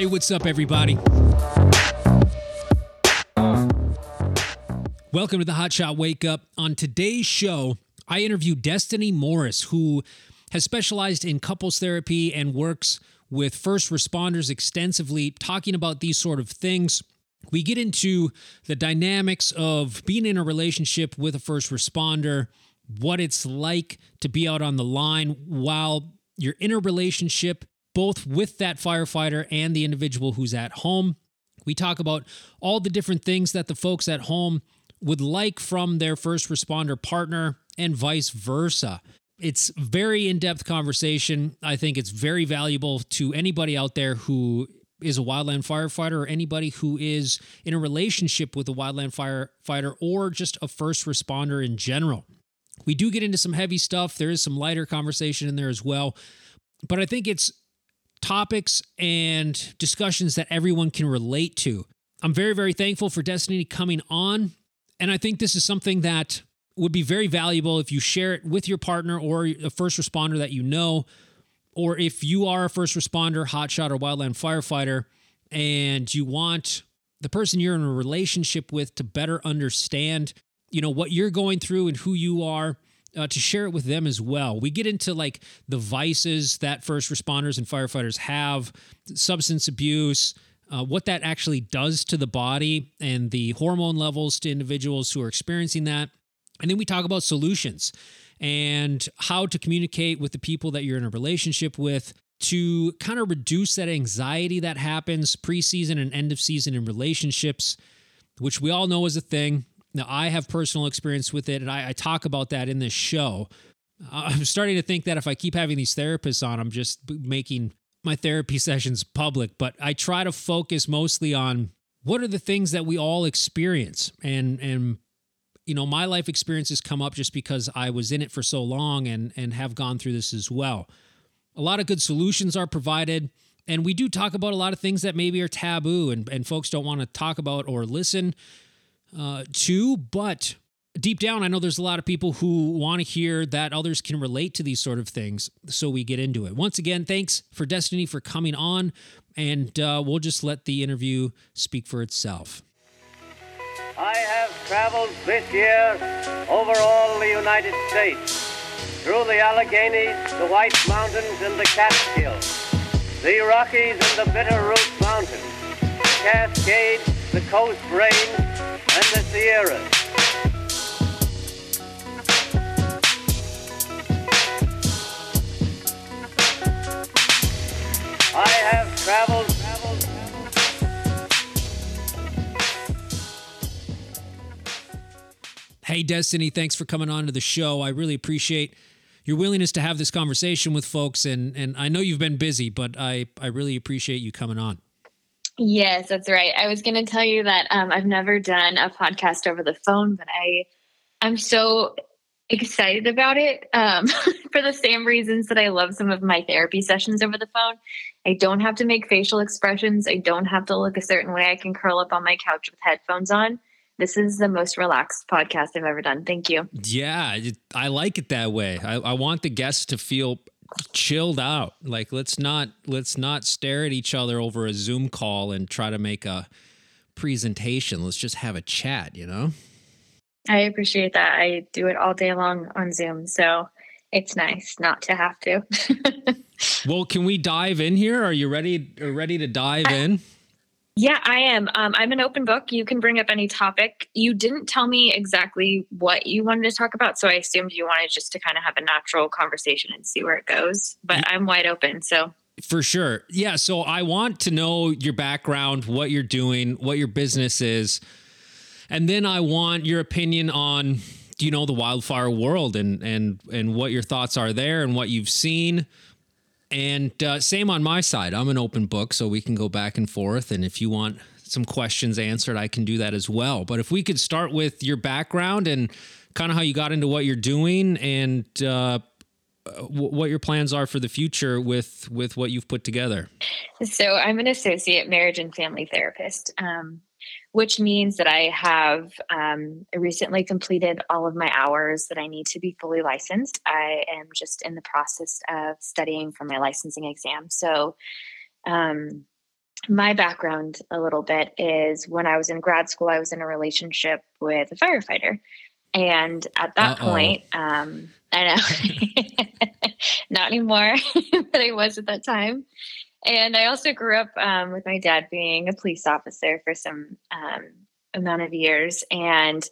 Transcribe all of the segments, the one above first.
Hey, what's up, everybody? Welcome to the Hotshot Wake Up. On today's show, I interview Destiny Morris, who has specialized in couples therapy and works with first responders extensively, talking about these sort of things. We get into the dynamics of being in a relationship with a first responder, what it's like to be out on the line while you're in a relationship, both with that firefighter and the individual who's at home. We talk about all the different things that the folks at home would like from their first responder partner and vice versa. It's very in-depth conversation. I think it's very valuable to anybody out there who is a wildland firefighter or anybody who is in a relationship with a wildland firefighter or just a first responder in general. We do get into some heavy stuff. There is some lighter conversation in there as well. But I think it's topics and discussions that everyone can relate to. I'm very, very thankful for Destiny coming on. And I think this is something that would be very valuable if you share it with your partner or a first responder that you know, or if you are a first responder, hotshot, or wildland firefighter, and you want the person you're in a relationship with to better understand you know what you're going through and who you are uh, to share it with them as well. We get into like the vices that first responders and firefighters have, substance abuse, uh, what that actually does to the body, and the hormone levels to individuals who are experiencing that. And then we talk about solutions and how to communicate with the people that you're in a relationship with to kind of reduce that anxiety that happens preseason and end of season in relationships, which we all know is a thing. Now, I have personal experience with it, and I, I talk about that in this show. Uh, I'm starting to think that if I keep having these therapists on, I'm just making my therapy sessions public, but I try to focus mostly on what are the things that we all experience and and you know my life experiences come up just because I was in it for so long and and have gone through this as well. A lot of good solutions are provided and we do talk about a lot of things that maybe are taboo and and folks don't want to talk about or listen uh. But deep down, I know there's a lot of people who want to hear that others can relate to these sort of things. So we get into it. Once again, thanks for Destiny for coming on. And uh, we'll just let the interview speak for itself. I have traveled this year over all the United States, through the Alleghenies, the White Mountains, and the Catskills, the Rockies and the Bitterroot Mountains, Cascades, the Coast Range, and the Sierras. I have traveled, traveled, Hey, Destiny, thanks for coming on to the show. I really appreciate your willingness to have this conversation with folks. And, and I know you've been busy, but I, I really appreciate you coming on. Yes, that's right. I was going to tell you that um, I've never done a podcast over the phone, but I I'm so excited about it um, for the same reasons that I love some of my therapy sessions over the phone. I don't have to make facial expressions. I don't have to look a certain way. I can curl up on my couch with headphones on. This is the most relaxed podcast I've ever done. Thank you. Yeah, I like it that way. I, I want the guests to feel chilled out. Like let's not let's not stare at each other over a Zoom call and try to make a presentation. Let's just have a chat, you know? I appreciate that. I do it all day long on Zoom, so it's nice not to have to. well, can we dive in here? Are you ready are ready to dive in? Yeah, I am. Um, I'm an open book. You can bring up any topic. You didn't tell me exactly what you wanted to talk about, so I assumed you wanted just to kind of have a natural conversation and see where it goes. But I'm wide open, so. For sure. Yeah. So I want to know your background, what you're doing, what your business is. And then I want your opinion on, you know, the wildfire world and and and what your thoughts are there and what you've seen and uh, same on my side. I'm an open book, so we can go back and forth. And if you want some questions answered, I can do that as well. But if we could start with your background and kind of how you got into what you're doing and uh, what your plans are for the future with with what you've put together. So I'm an associate marriage and family therapist. Um, which means that I have um, recently completed all of my hours that I need to be fully licensed. I am just in the process of studying for my licensing exam. So, um, my background a little bit is when I was in grad school, I was in a relationship with a firefighter. And at that Uh-oh. point, um, I know, not anymore, but I was at that time. And I also grew up um, with my dad being a police officer for some um, amount of years. And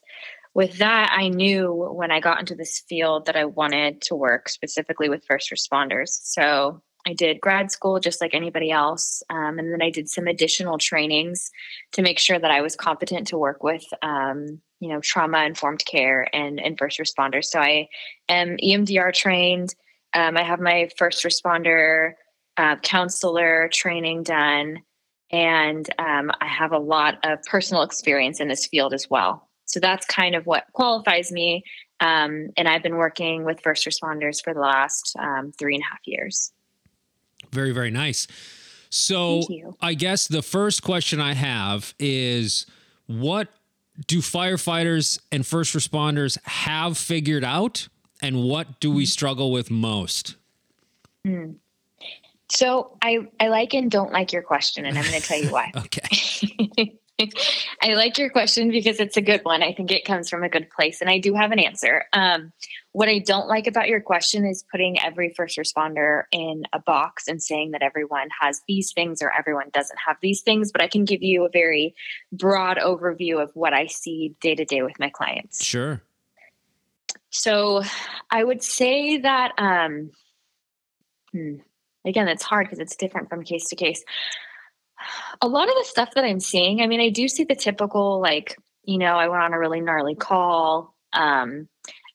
with that, I knew when I got into this field that I wanted to work specifically with first responders. So I did grad school just like anybody else. Um, and then I did some additional trainings to make sure that I was competent to work with, um, you know, trauma informed care and, and first responders. So I am EMDR trained. Um, I have my first responder uh, counselor training done. And um, I have a lot of personal experience in this field as well. So that's kind of what qualifies me. Um, and I've been working with first responders for the last um, three and a half years. Very, very nice. So I guess the first question I have is what do firefighters and first responders have figured out? And what do we mm. struggle with most? Mm. So I, I like and don't like your question, and I'm going to tell you why. okay. I like your question because it's a good one. I think it comes from a good place, and I do have an answer. Um, what I don't like about your question is putting every first responder in a box and saying that everyone has these things or everyone doesn't have these things. But I can give you a very broad overview of what I see day to day with my clients. Sure. So I would say that, um, hmm, again, it's hard because it's different from case to case a lot of the stuff that I'm seeing, I mean, I do see the typical, like, you know, I went on a really gnarly call. Um,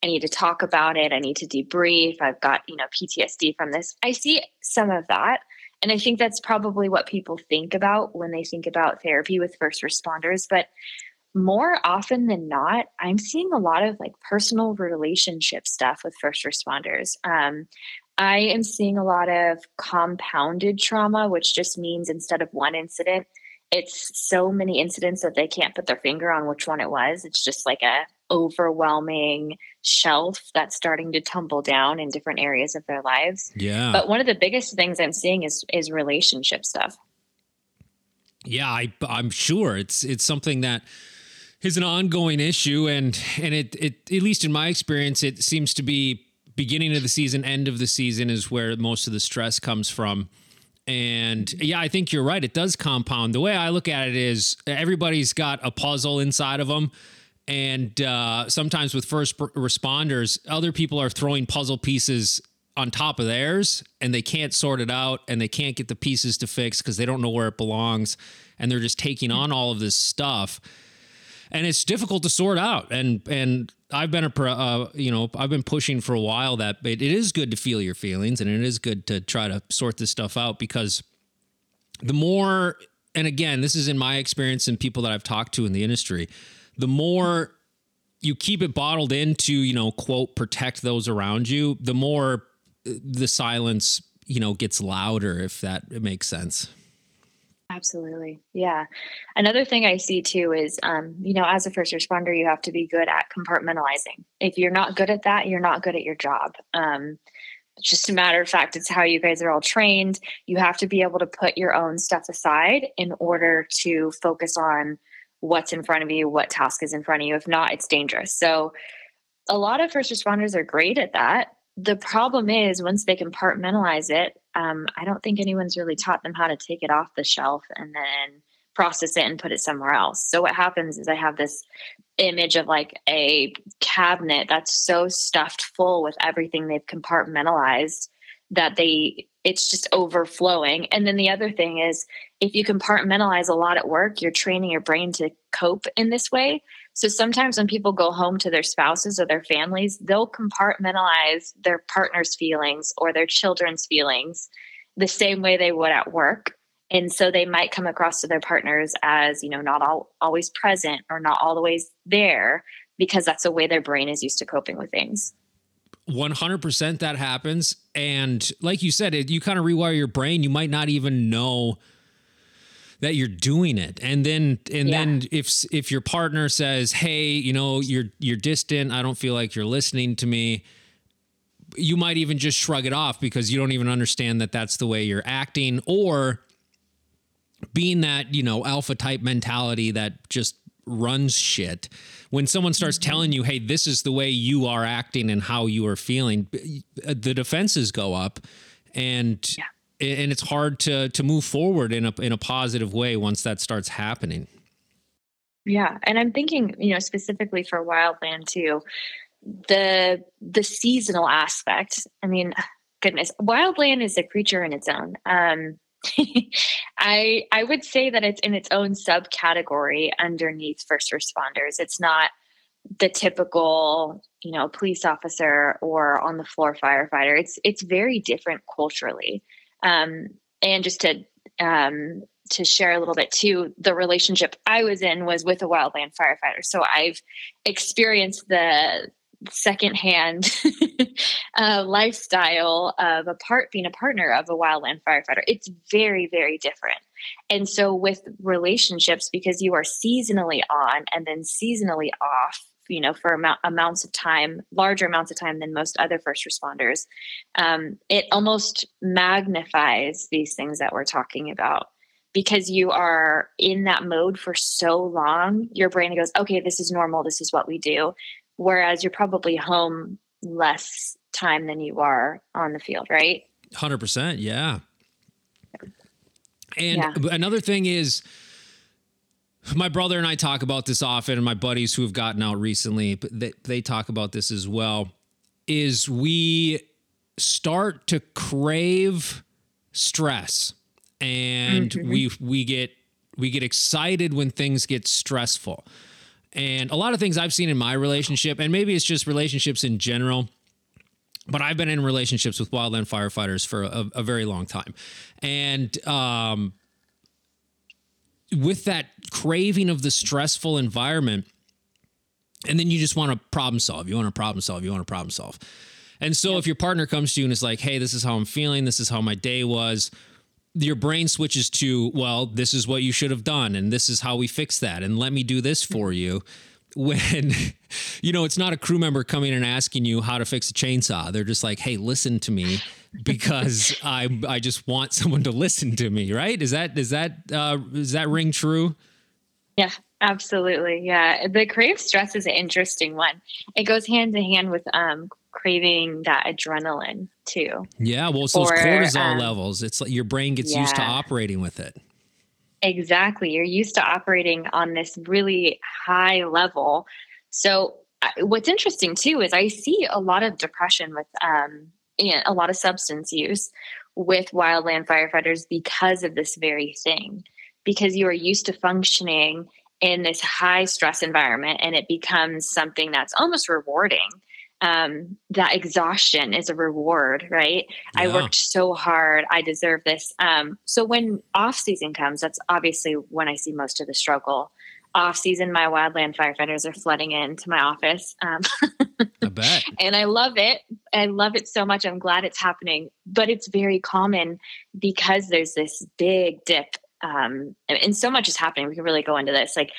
I need to talk about it. I need to debrief. I've got, you know, PTSD from this. I see some of that. And I think that's probably what people think about when they think about therapy with first responders. But more often than not, I'm seeing a lot of like personal relationship stuff with first responders. Um, I am seeing a lot of compounded trauma, which just means instead of one incident, it's so many incidents that they can't put their finger on which one it was. It's just like a overwhelming shelf that's starting to tumble down in different areas of their lives. Yeah. But one of the biggest things I'm seeing is is relationship stuff. Yeah, I, I'm sure it's it's something that is an ongoing issue, and and it it at least in my experience, it seems to be beginning of the season, end of the season is where most of the stress comes from. And yeah, I think you're right. It does compound. The way I look at it is everybody's got a puzzle inside of them. And uh, sometimes with first responders, other people are throwing puzzle pieces on top of theirs and they can't sort it out and they can't get the pieces to fix because they don't know where it belongs. And they're just taking on all of this stuff. And it's difficult to sort out. And, and, I've been a uh, you know I've been pushing for a while that it, it is good to feel your feelings and it is good to try to sort this stuff out because the more and again this is in my experience and people that I've talked to in the industry the more you keep it bottled into you know quote protect those around you the more uh, the silence you know gets louder if that makes sense Absolutely. Yeah. Another thing I see too is, um, you know, as a first responder, you have to be good at compartmentalizing. If you're not good at that, you're not good at your job. Um, it's just a matter of fact, it's how you guys are all trained. You have to be able to put your own stuff aside in order to focus on what's in front of you, what task is in front of you. If not, it's dangerous. So, a lot of first responders are great at that. The problem is, once they compartmentalize it, um, I don't think anyone's really taught them how to take it off the shelf and then process it and put it somewhere else. So what happens is I have this image of like a cabinet that's so stuffed full with everything they've compartmentalized that they it's just overflowing. And then the other thing is if you compartmentalize a lot at work, you're training your brain to cope in this way. So sometimes when people go home to their spouses or their families, they'll compartmentalize their partner's feelings or their children's feelings the same way they would at work. And so they might come across to their partners as, you know, not all, always present or not all the ways there because that's the way their brain is used to coping with things. 100% that happens. And like you said, it, you kind of rewire your brain. You might not even know that you're doing it and then and yeah. then if if your partner says hey you know you're you're distant i don't feel like you're listening to me you might even just shrug it off because you don't even understand that that's the way you're acting or being that, you know, alpha type mentality that just runs shit, when someone starts mm-hmm. telling you, hey, this is the way you are acting and how you are feeling, the defenses go up and yeah. And it's hard to to move forward in a in a positive way once that starts happening. Yeah, and I'm thinking, you know, specifically for wildland too, the the seasonal aspect. I mean, goodness, wildland is a creature in its own. Um, I I would say that it's in its own subcategory underneath first responders. It's not the typical, you know, police officer or on the floor firefighter. It's it's very different culturally. Um, and just to um, to share a little bit too, the relationship I was in was with a wildland firefighter. So I've experienced the secondhand uh, lifestyle of a part being a partner of a wildland firefighter. It's very, very different. And so with relationships, because you are seasonally on and then seasonally off, you know, for amount, amounts of time, larger amounts of time than most other first responders, um, it almost magnifies these things that we're talking about because you are in that mode for so long, your brain goes, okay, this is normal. This is what we do. Whereas you're probably home less time than you are on the field, right? 100%. Yeah. And yeah. another thing is, my brother and I talk about this often, and my buddies who have gotten out recently, but they, they talk about this as well. Is we start to crave stress and mm-hmm. we we get we get excited when things get stressful. And a lot of things I've seen in my relationship, and maybe it's just relationships in general, but I've been in relationships with wildland firefighters for a, a very long time. And um, with that craving of the stressful environment, and then you just want to problem solve. You want to problem solve. You want to problem solve. And so if your partner comes to you and is like, hey, this is how I'm feeling, this is how my day was, your brain switches to, well, this is what you should have done, and this is how we fix that, and let me do this for you. When, you know, it's not a crew member coming and asking you how to fix a chainsaw. They're just like, hey, listen to me because I I just want someone to listen to me, right? Is that is that uh is that ring true? Yeah, absolutely. Yeah. The crave stress is an interesting one. It goes hand to hand with um craving that adrenaline too. Yeah, well, it's those or, cortisol um, levels. It's like your brain gets yeah. used to operating with it. Exactly. You're used to operating on this really high level. So, what's interesting too is I see a lot of depression with um, a lot of substance use with wildland firefighters because of this very thing. Because you are used to functioning in this high stress environment and it becomes something that's almost rewarding um, that exhaustion is a reward, right? Yeah. I worked so hard. I deserve this. Um, so when off season comes, that's obviously when I see most of the struggle. Off season, my wildland firefighters are flooding into my office. Um, I bet. And I love it. I love it so much. I'm glad it's happening, but it's very common because there's this big dip um, and so much is happening. We can really go into this, like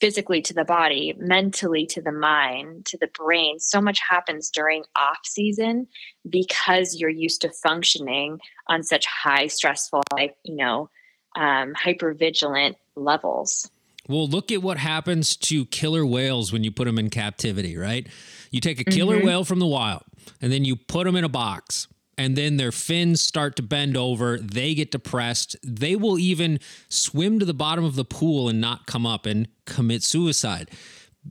physically to the body, mentally to the mind, to the brain. So much happens during off season because you're used to functioning on such high stressful, like you know, um, hyper vigilant levels. Well, look at what happens to killer whales when you put them in captivity, right? You take a killer mm-hmm. whale from the wild and then you put them in a box and then their fins start to bend over. They get depressed. They will even swim to the bottom of the pool and not come up and commit suicide.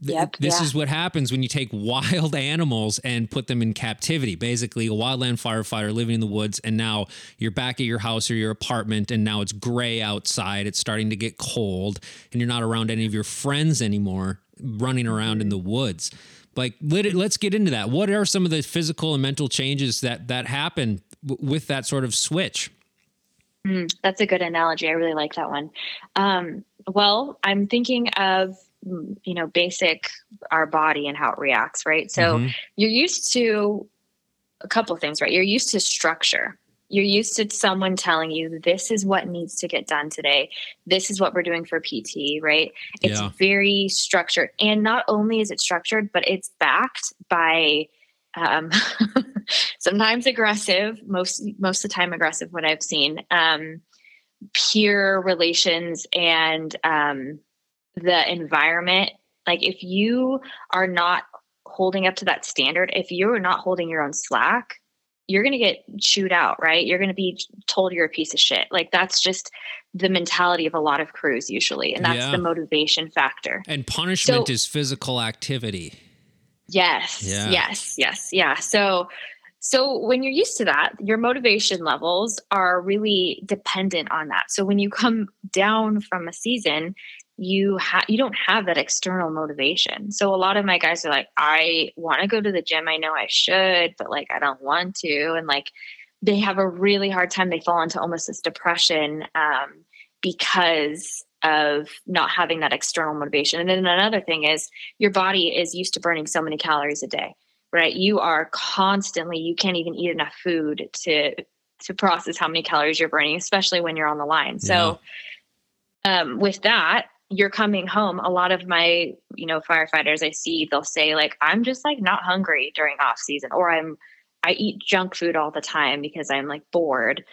Yep, this yeah. is what happens when you take wild animals and put them in captivity. Basically, a wildland firefighter living in the woods, and now you're back at your house or your apartment, and now it's gray outside. It's starting to get cold, and you're not around any of your friends anymore running around in mm-hmm. the woods. Like, let it, let's get into that. What are some of the physical and mental changes that that happen w- with that sort of switch? Mm, that's a good analogy. I really like that one. Um, well, I'm thinking of mm, you know basic our body and how it reacts, right? So mm-hmm. you're used to a couple of things, right? You're used to structure you're used to someone telling you this is what needs to get done today this is what we're doing for pt right it's yeah. very structured and not only is it structured but it's backed by um, sometimes aggressive most most of the time aggressive what i've seen um, peer relations and um, the environment. Like if you are not holding up to that standard, if you're not holding your own slack, you're going to get chewed out, right? You're going to be told you're a piece of shit. Like that's just the mentality of a lot of crews usually. And that's yeah. the motivation factor. And punishment so, is physical activity. Yes. Yeah. Yes. Yes. Yeah. So so when you're used to that, your motivation levels are really dependent on that. So when you come down from a season, you have you don't have that external motivation. So a lot of my guys are like, I want to go to the gym. I know I should, but like I don't want to. And like they have a really hard time. They fall into almost this depression um, because of not having that external motivation. And then another thing is your body is used to burning so many calories a day, right? You are constantly, you can't even eat enough food to to process how many calories you're burning, especially when you're on the line. So yeah. um, with that, you're coming home a lot of my you know firefighters i see they'll say like i'm just like not hungry during off season or i'm i eat junk food all the time because i'm like bored.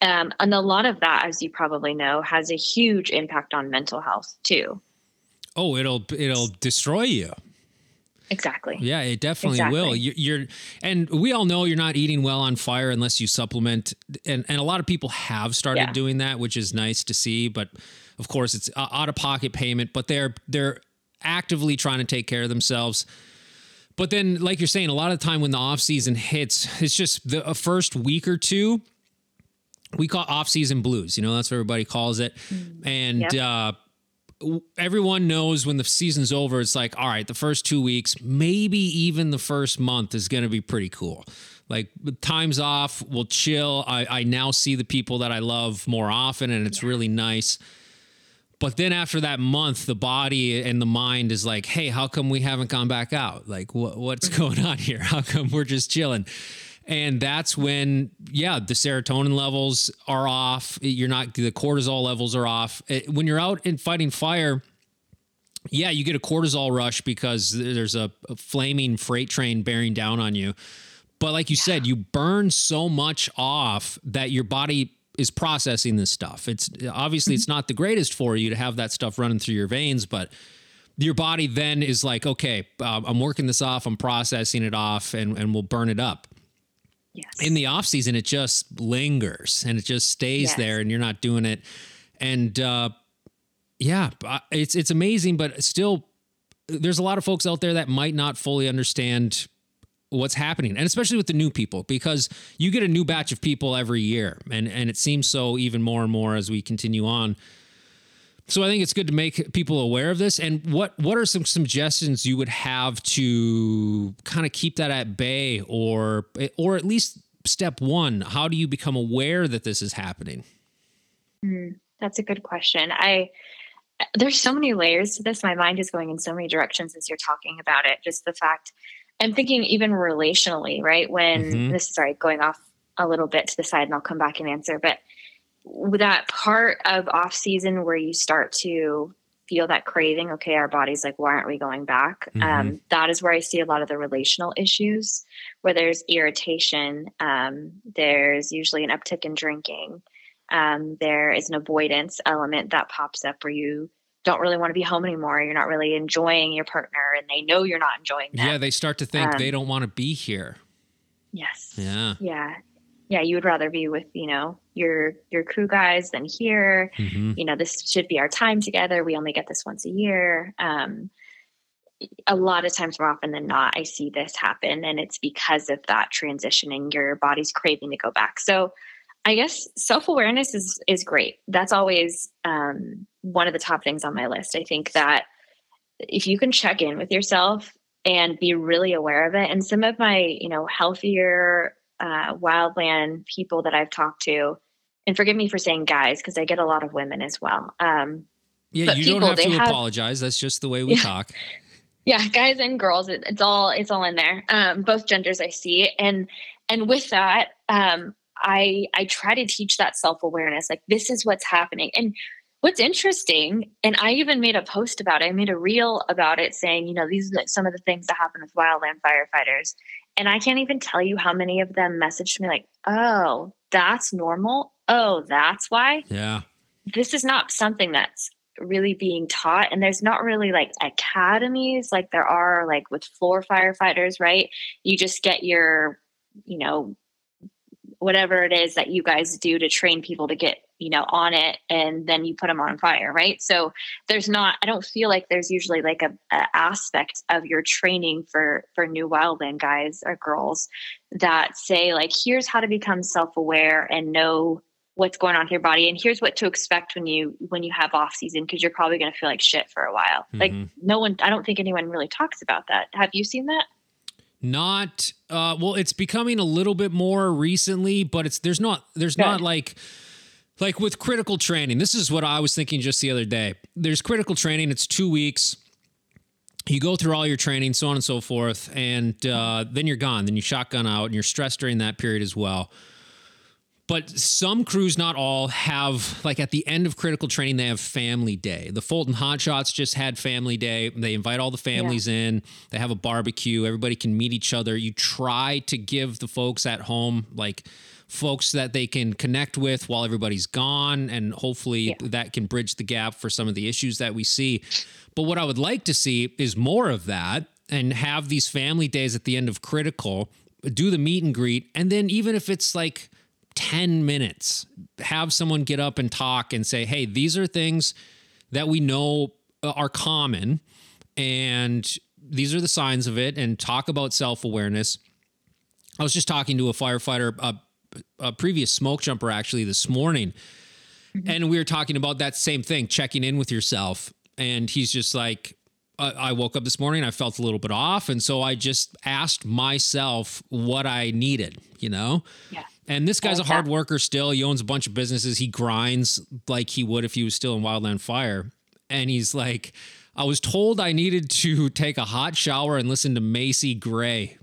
Um, and a lot of that as you probably know has a huge impact on mental health too. Oh it'll it'll destroy you Exactly. Yeah, it definitely exactly. will. You're, and we all know you're not eating well on fire unless you supplement, and and a lot of people have started yeah. doing that, which is nice to see. But of course, it's out of pocket payment, but they're they're actively trying to take care of themselves. But then, like you're saying, a lot of the time when the off season hits, it's just the first week or two. We call off season blues. You know, that's what everybody calls it, mm. and. Yep. Uh, everyone knows when the season's over, it's like, all right, the first two weeks, maybe even the first month is going to be pretty cool. Like time's off, we'll chill. I, I now see the people that I love more often, and it's really nice. But then after that month, the body and the mind is like, hey, how come we haven't gone back out? Like, wh- what's mm-hmm. going on here? How come we're just chilling? And that's when, yeah, the serotonin levels are off. You're not, the cortisol levels are off. When you're out and fighting fire, yeah, you get a cortisol rush because there's a, a flaming freight train bearing down on you. But like you yeah. said, you burn so much off that your body is processing this stuff. It's obviously it's not the greatest for you to have that stuff running through your veins, but your body then is like, okay, uh, I'm working this off, I'm processing it off, and and we'll burn it up. Yes. In the off season, it just lingers and it just stays yes. there, and you're not doing it. And uh, yeah, it's it's amazing, but still, there's a lot of folks out there that might not fully understand what's happening and especially with the new people because you get a new batch of people every year and and it seems so even more and more as we continue on so i think it's good to make people aware of this. And what what are some suggestions you would have to kind of keep that at bay or or at least step 1 how do you become aware that this is happening? Mm, that's a good question. I there's so many layers to this. My mind is going in so many directions as you're talking about it. Just the fact I'm thinking even relationally, right? When mm-hmm. this, sorry, going off a little bit to the side and I'll come back and answer, but that part of off season where you start to feel that craving, okay, our body's like, why aren't we going back? Mm-hmm. Um, that is where I see a lot of the relational issues where there's irritation. Um, there's usually an uptick in drinking. Um, there is an avoidance element that pops up where you don't really want to be home anymore. You're not really enjoying your partner and they know you're not enjoying them. Yeah, they start to think um, they don't want to be here. Yes. Yeah. Yeah. Yeah, you would rather be with, you know, your your crew guys than here. Mm-hmm. You know, this should be our time together. We only get this once a year. Um a lot of times more often than not i see this happen and it's because of that transitioning your body's craving to go back so i guess self-awareness is is great that's always um, one of the top things on my list. I think that if you can check in with yourself and be really aware of it, and some of my, you know, healthier uh, wildland people that I've talked to, and forgive me for saying guys because I get a lot of women as well. Um, yeah, you people, don't have to have, apologize. That's just the way we yeah, talk. Yeah, guys and girls, it, it's all it's all in there. Um, both genders I see, and and with that, um, I I try to teach that self awareness. Like this is what's happening, and what's interesting, and I even made a post about it, I made a reel about it saying, you know, these are some of the things that happen with wildland firefighters. And I can't even tell you how many of them messaged me like, oh, that's normal. Oh, that's why. Yeah. This is not something that's really being taught. And there's not really like academies like there are like with floor firefighters, right? You just get your, you know, whatever it is that you guys do to train people to get you know on it and then you put them on fire right so there's not i don't feel like there's usually like a, a, aspect of your training for for new wildland guys or girls that say like here's how to become self-aware and know what's going on with your body and here's what to expect when you when you have off season because you're probably going to feel like shit for a while mm-hmm. like no one i don't think anyone really talks about that have you seen that not uh well it's becoming a little bit more recently but it's there's not there's Good. not like like with critical training this is what i was thinking just the other day there's critical training it's two weeks you go through all your training so on and so forth and uh, then you're gone then you shotgun out and you're stressed during that period as well but some crews, not all, have like at the end of critical training, they have family day. The Fulton Hotshots just had family day. They invite all the families yeah. in. They have a barbecue. Everybody can meet each other. You try to give the folks at home like folks that they can connect with while everybody's gone, and hopefully yeah. that can bridge the gap for some of the issues that we see. But what I would like to see is more of that and have these family days at the end of critical, do the meet and greet, and then even if it's like 10 minutes, have someone get up and talk and say, hey, these are things that we know uh, are common and these are the signs of it, and talk about self awareness. I was just talking to a firefighter, a, a previous smoke jumper actually this morning, mm-hmm. and we were talking about that same thing, checking in with yourself. And he's just like, I woke up this morning, I felt a little bit off. And so I just asked myself what I needed, you know? Yeah. And this guy's a hard worker still. He owns a bunch of businesses. He grinds like he would if he was still in Wildland Fire. And he's like, I was told I needed to take a hot shower and listen to Macy Gray.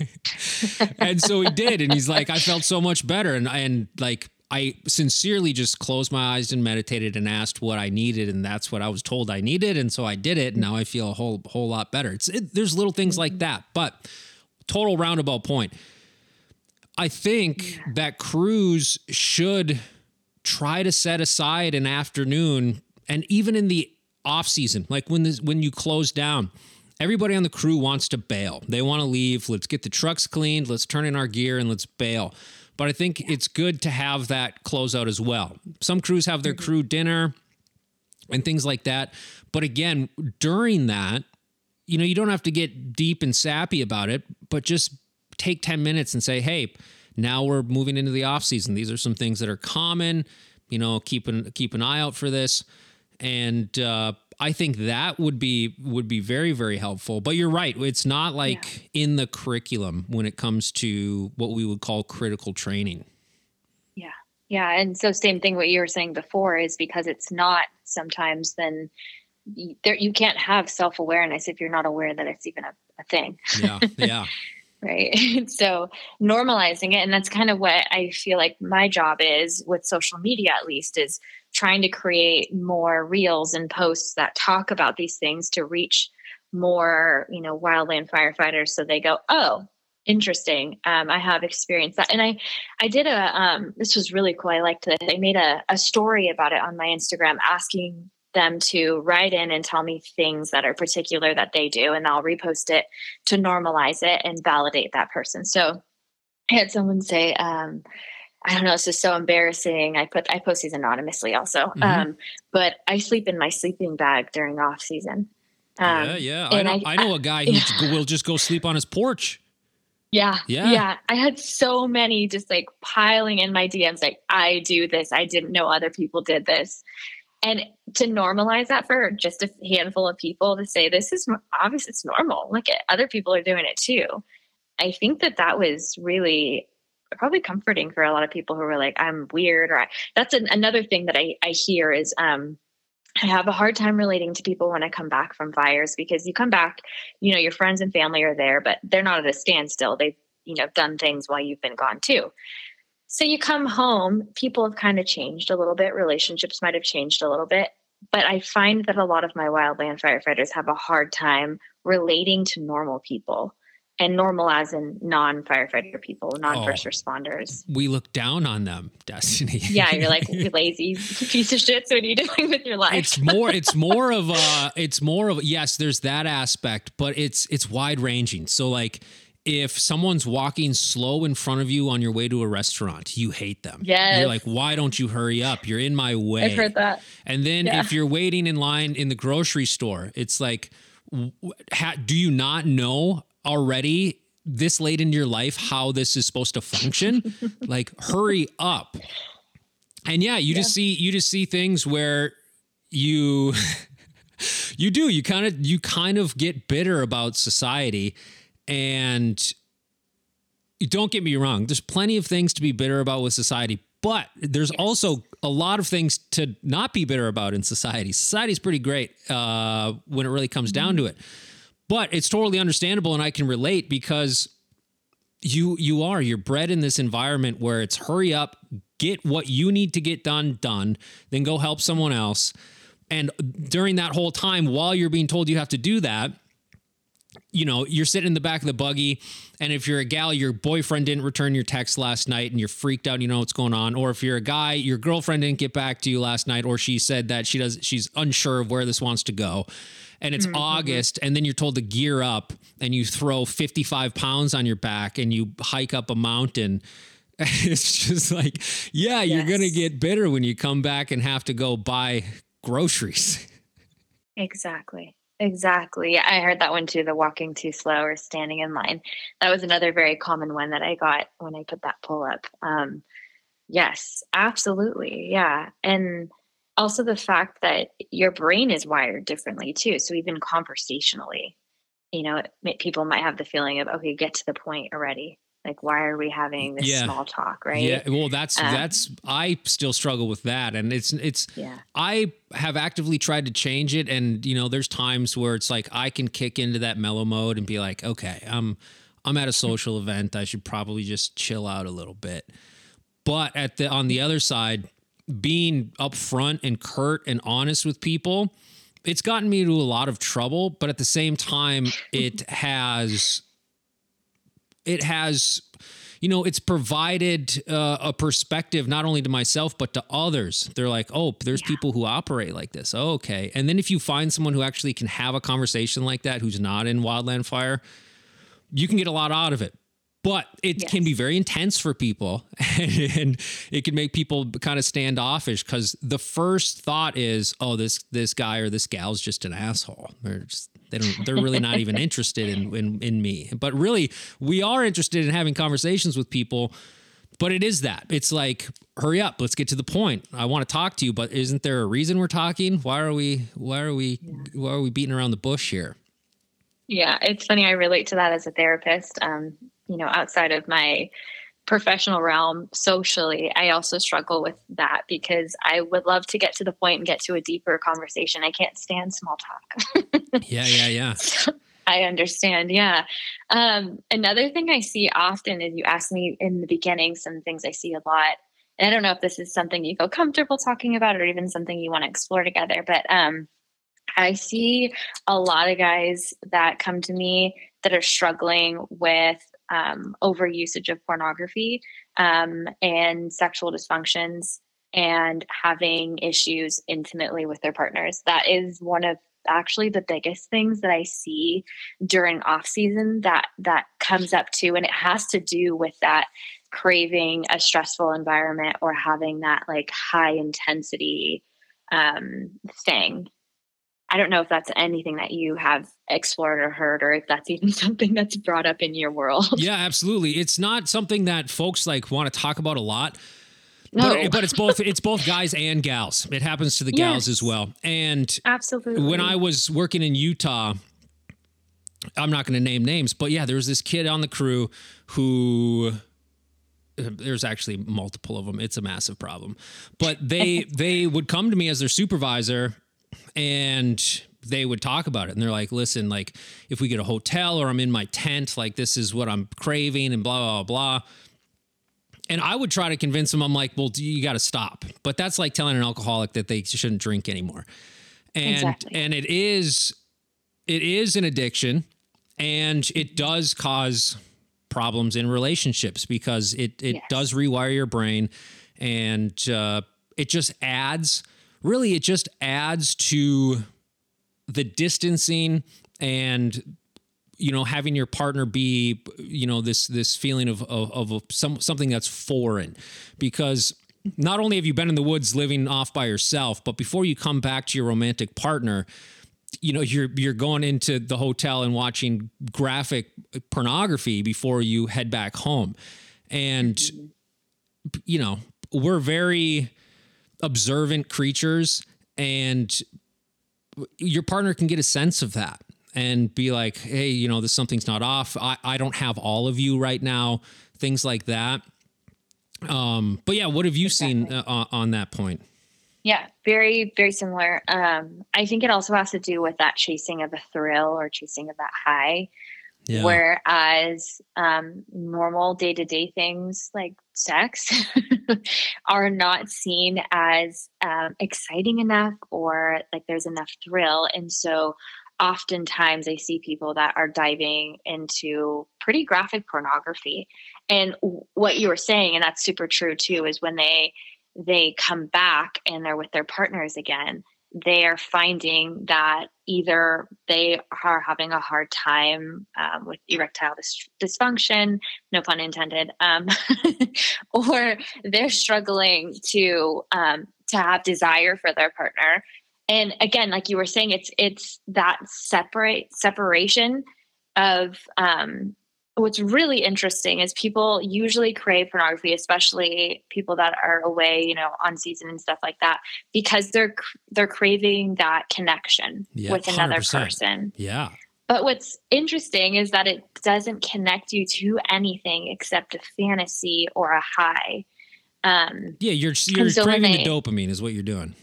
and so he did. And he's like, I felt so much better. And, and like, I sincerely just closed my eyes and meditated and asked what I needed, and that's what I was told I needed, and so I did it. And now I feel a whole whole lot better. It's it, there's little things like mm-hmm. that, but total roundabout point. I think yeah. that crews should try to set aside an afternoon and even in the off season, like when this when you close down, everybody on the crew wants to bail. They want to leave. Let's get the trucks cleaned, let's turn in our gear and let's bail. But I think it's good to have that closeout as well. Some crews have their mm-hmm. crew dinner and things like that. But again, during that, you know, you don't have to get deep and sappy about it, but just take 10 minutes and say, hey, now we're moving into the off season. These are some things that are common. You know, keep an keep an eye out for this, and uh, I think that would be would be very very helpful. But you're right; it's not like yeah. in the curriculum when it comes to what we would call critical training. Yeah, yeah, and so same thing. What you were saying before is because it's not sometimes then there you can't have self awareness if you're not aware that it's even a, a thing. Yeah, yeah. right so normalizing it and that's kind of what i feel like my job is with social media at least is trying to create more reels and posts that talk about these things to reach more you know wildland firefighters. So they go oh interesting. Um, i have experienced that. And i i did a um, this was really cool. I liked this i made a, a story about it on my instagram asking them to write in and tell me things that are particular that they do, and I'll repost it to normalize it and validate that person. So I had someone say, um, I don't know, this is so embarrassing. I put I post these anonymously also. Mm-hmm. Um, but I sleep in my sleeping bag during off season. Um, yeah, yeah. I know, I, I know a guy who yeah. will just go sleep on his porch. Yeah. Yeah. Yeah. I had so many just like piling in my DMs, like, I do this. I didn't know other people did this and to normalize that for just a handful of people to say this is obvious it's normal look at other people are doing it too i think that that was really probably comforting for a lot of people who are like i'm weird or I, that's an, another thing that I, I hear is um I have a hard time relating to people when I come back from fires because you come back, you know, your friends and family are there, but they're not at a standstill. They've, you know, done things while you've been gone too. So you come home, people have kind of changed a little bit, relationships might have changed a little bit. But I find that a lot of my wildland firefighters have a hard time relating to normal people. And normal as in non-firefighter people, non-first Oh. responders. We look down on them, Destiny. Yeah, you're like you lazy piece of shit. So what are you doing with your life? it's more it's more of a it's more of yes there's that aspect but it's it's wide ranging so like if someone's walking slow in front of you on your way to a restaurant you hate them Yeah. you're like why don't you hurry up you're in my way I've heard that. and then Yeah. if you're waiting in line in the grocery store it's like ha, do you not know already this late in your life how this is supposed to function? Like hurry up. And yeah you just see you just see things where you you do you kind of you kind of get bitter about society. And don't get me wrong there's plenty of things to be bitter about with society but there's also a lot of things to not be bitter about in society. Society's pretty great uh, when it really comes down to it but it's totally understandable and i can relate because you you are you're bred in this environment where it's hurry up get what you need to get done done then go help someone else. And during that whole time while you're being told you have to do that you know you're sitting in the back of the buggy and if you're a gal your boyfriend didn't return your text last night and you're freaked out and you know what's going on. Or if you're a guy your girlfriend didn't get back to you last night or she said that she does she's unsure of where this wants to go and it's mm-hmm. august and then you're told to gear up and you throw 55 pounds on your back and you hike up a mountain it's just like yeah you're gonna get bitter when you come back and have to go buy groceries. Exactly. Exactly. I heard that one too, the walking too slow or standing in line. That was another very common one that I got when I put that pull up. Um, yes, absolutely. Yeah. And also the fact that your brain is wired differently too. So even conversationally, you know, people might have the feeling of, okay, get to the point already. Like, why are we having this Yeah. small talk? Right. Yeah, well, that's Um, that's I still struggle with that, and it's it's Yeah. I have actively tried to change it, and you know, there's times where it's like I can kick into that mellow mode and be like, okay, I'm I'm at a social event, I should probably just chill out a little bit. But at the on the other side, being upfront and curt and honest with people, it's gotten me into a lot of trouble. But at the same time, it has it has you know it's provided uh, a perspective not only to myself but to others. They're like oh there's people who operate like this. Oh, okay. And then if you find someone who actually can have a conversation like that who's not in wildland fire you can get a lot out of it. But it can be very intense for people and it can make people kind of standoffish because the first thought is oh this this guy or this gal's just an asshole. They're just they don't they're really not even interested in, in in me but really we are interested in having conversations with people but it is that it's like hurry up let's get to the point i want to talk to you but isn't there a reason we're talking why are we why are we why are we beating around the bush here Yeah, it's funny. I relate to that as a therapist. Um, you know, outside of my professional realm, socially, I also struggle with that because I would love to get to the point and get to a deeper conversation. I can't stand small talk. yeah yeah yeah I understand. Yeah. Um, another thing I see often is you asked me in the beginning some things I see a lot. And I don't know if this is something you feel comfortable talking about or even something you want to explore together, but um, I see a lot of guys that come to me that are struggling with um, overusage of pornography um, and sexual dysfunctions and having issues intimately with their partners. That is one of actually the biggest things that I see during off season that that comes up too, and it has to do with that craving a stressful environment or having that like high intensity um, thing. I don't know if that's anything that you have explored or heard, or if that's even something that's brought up in your world. Yeah, absolutely. It's not something that folks like want to talk about a lot. No, But, but it's both it's both guys and gals. It happens to the gals Yes. as well. And absolutely. when I was working in Utah, I'm not going to name names, but yeah, there was this kid on the crew who there's actually multiple of them. It's a massive problem. But they they would come to me as their supervisor and they would talk about it and they're like, "Listen, like if we get a hotel or I'm in my tent, like this is what I'm craving and blah blah blah." And I would try to convince them. I'm like, "Well, you got to stop." But that's like telling an alcoholic that they shouldn't drink anymore. And Exactly. and it is it is an addiction and it does cause problems in relationships because it it Yes. does rewire your brain and uh, it just adds really it just adds to the distancing and you know having your partner be you know this this feeling of of, of some something that's foreign. Because not only have you been in the woods living off by yourself but before you come back to your romantic partner you know you're you're going into the hotel and watching graphic pornography before you head back home. And you know we're very observant creatures and your partner can get a sense of that and be like hey you know this something's not off i, I don't have all of you right now things like that um but yeah what have you seen uh, on- on that point Yeah, very, very similar. Um, I think it also has to do with that chasing of a thrill or chasing of that high. Yeah Whereas um, normal day to day things like sex are not seen as um, exciting enough or like there's enough thrill. And so oftentimes I see people that are diving into pretty graphic pornography. And what you were saying, and that's super true too, is when they they come back and they're with their partners again they are finding that either they are having a hard time um, with erectile dis- dysfunction, no pun intended, um, or they're struggling to um, to have desire for their partner. And again, like you were saying, it's it's that separate separation of um, what's really interesting is people usually crave pornography, especially people that are away, you know, on season and stuff like that, because they're they're craving that connection Yeah, with another 100%. person. yeah But what's interesting is that it doesn't connect you to anything except a fantasy or a high. Um, yeah you're you're so craving the dopamine is what you're doing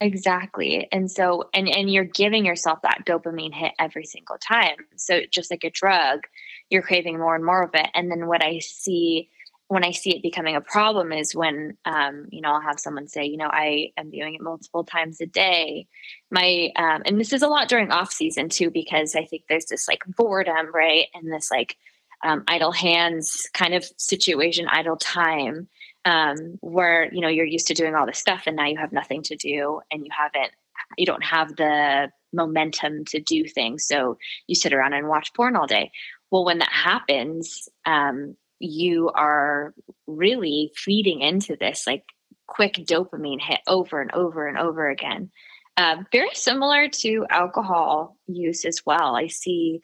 Exactly. And so and and you're giving yourself that dopamine hit every single time. So just like a drug, you're craving more and more of it. And then what I see when I see it becoming a problem is when um, you know, I'll have someone say, you know, I am viewing it multiple times a day. My um and this is a lot during off season too, because I think there's this like boredom, right? And this like um, idle hands kind of situation, idle time um, where you know you're used to doing all this stuff and now you have nothing to do and you haven't you don't have the momentum to do things so you sit around and watch porn all day well when that happens um, you are really feeding into this like quick dopamine hit over and over and over again uh, very similar to alcohol use as well i see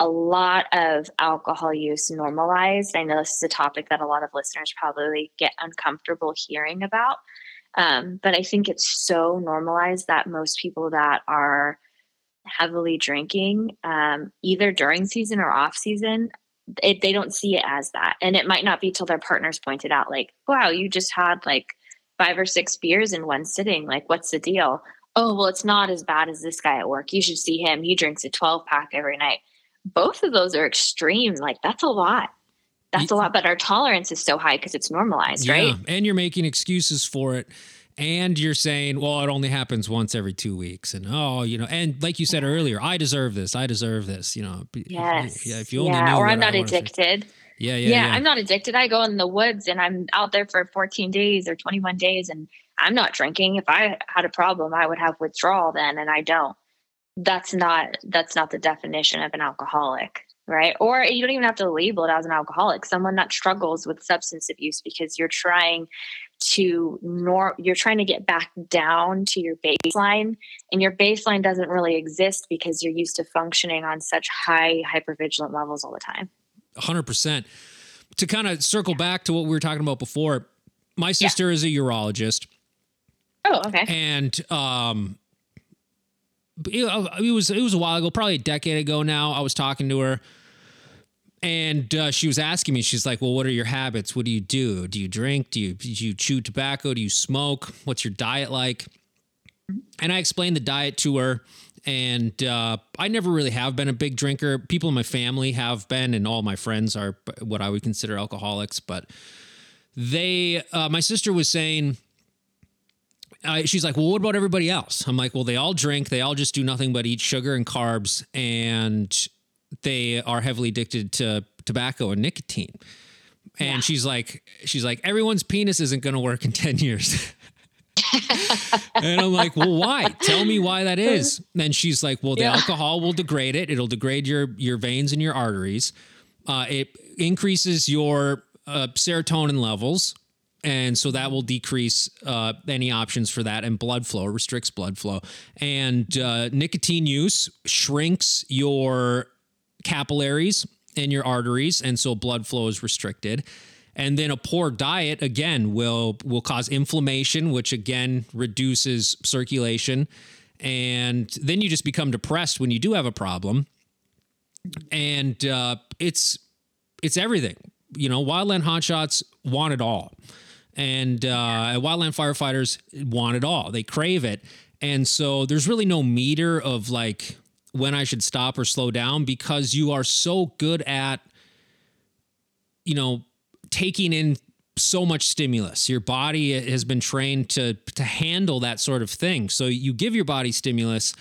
a lot of alcohol use normalized. I know this is a topic that a lot of listeners probably get uncomfortable hearing about. Um, but I think it's so normalized that most people that are heavily drinking, um, either during season or off season, it, they don't see it as that. And it might not be till their partners pointed out, like, wow, you just had like five or six beers in one sitting. Like, what's the deal? Oh, well, it's not as bad as this guy at work. You should see him. He drinks a 12 pack every night both of those are extreme. Like that's a lot. That's a lot, but our tolerance is so high because it's normalized, right? and you're making excuses for it and you're saying well it only happens once every two weeks and oh you know and like you said earlier i deserve this i deserve this you know Yes. yeah if you only yeah, or I'm not addicted. yeah Yeah, yeah yeah, I'm not addicted. I go in the woods and I'm out there for 14 days or 21 days and I'm not drinking. If I had a problem, I would have withdrawal then and I don't. That's not that's not the definition of an alcoholic, right? Or you don't even have to label it as an alcoholic. Someone that struggles with substance abuse because you're trying to nor you're trying to get back down to your baseline and your baseline doesn't really exist because you're used to functioning on such high hypervigilant levels all the time. 100% to kind of circle back to what we were talking about before my sister is a urologist. Oh, okay. and um it, it was it was a while ago probably a decade ago now i was talking to her and uh, she was asking me she's like well what are your habits what do you do do you drink do you do you chew tobacco do you smoke what's your diet like and i explained the diet to her and uh, i never really have been a big drinker people in my family have been and all my friends are what i would consider alcoholics but they uh, my sister was saying uh, she's like, well, what about everybody else? I'm like, well, they all drink. They all just do nothing but eat sugar and carbs. And they are heavily addicted to tobacco and nicotine. And Yeah. she's like, she's like, everyone's penis isn't going to work in 10 years. and I'm like, well, why? Tell me why that is. And she's like, well, the Yeah. alcohol will degrade it. It'll degrade your your veins and your arteries. Uh, it increases your uh, serotonin levels, and so that will decrease uh, any options for that and blood flow restricts blood flow. And uh, nicotine use shrinks your capillaries in your arteries, and so blood flow is restricted. And then a poor diet again will will cause inflammation, which again reduces circulation. And then you just become depressed when you do have a problem. And uh, it's it's everything. You know, wildland hotshots want it all, and uh, wildland firefighters want it all. They crave it, and so there's really no meter of like when I should stop or slow down because you are so good at, you know, taking in so much stimulus. Your body has been trained to to handle that sort of thing. So you give your body stimulus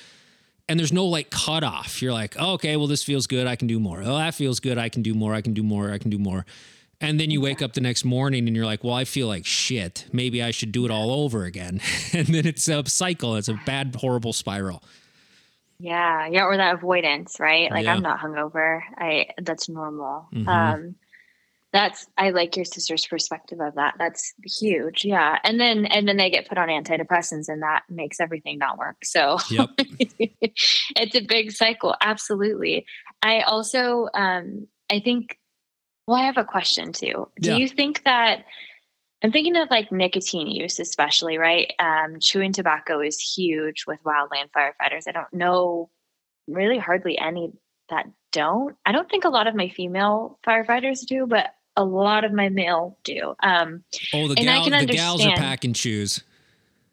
and there's no like cutoff. You're like, oh, okay, well, this feels good. I can do more. Oh, that feels good. I can do more. I can do more. I can do more. And then you wake up the next morning and you're like, well, I feel like shit. Maybe I should do it all over again. and then it's a cycle. It's a bad, horrible spiral. Yeah, yeah, or that avoidance, right? Like Yeah. I'm not hungover. I that's normal. Mhm. Um that's I like your sister's perspective of that. That's huge. Yeah. And then and then they get put on antidepressants and that makes everything not work. So Yep. it's a big cycle. Absolutely. I also um I think well, I have a question too. Do Yeah. you think that I'm thinking of like nicotine use, especially, right? Um, chewing tobacco is huge with wildland firefighters. I don't know really hardly any that don't. I don't think a lot of my female firefighters do, but a lot of my male do. Um, Oh, the, And I gal, can the gals are understand. pack and choose.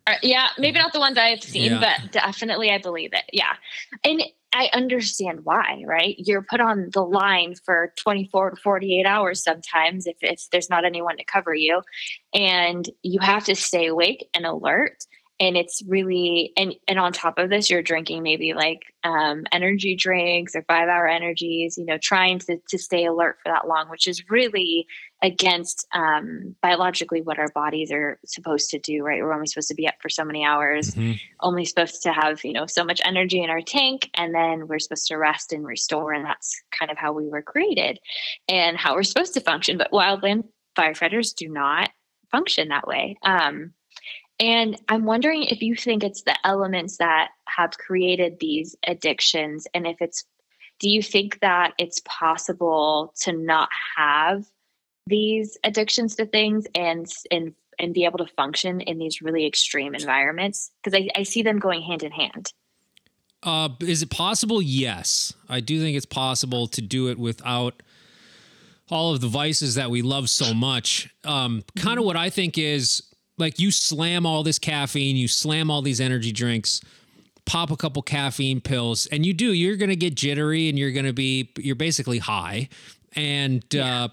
uh, yeah, maybe not the ones I've seen, Yeah. but definitely I believe it. Yeah. And I understand why, right? You're put on the line for 24 to 48 hours sometimes if, if there's not anyone to cover you. And you have to stay awake and alert. And it's really and and on top of this, you're drinking maybe like um, energy drinks or five hour energies, you know, trying to to stay alert for that long, which is really against um, biologically what our bodies are supposed to do, right? We're only supposed to be up for so many hours, Mhm. only supposed to have, you know, so much energy in our tank, and then we're supposed to rest and restore. And that's kind of how we were created and how we're supposed to function. But wildland firefighters do not function that way. Um, and I'm wondering if you think it's the elements that have created these addictions, and if it's, do you think that it's possible to not have these addictions to things and and and be able to function in these really extreme environments? Because I, I see them going hand in hand. Uh, is it possible? Yes, I do think it's possible to do it without all of the vices that we love so much. Um, kind of what I think is like you slam all this caffeine, you slam all these energy drinks, pop a couple caffeine pills, and you do. You're gonna get jittery, and you're gonna be you're basically high, and uh,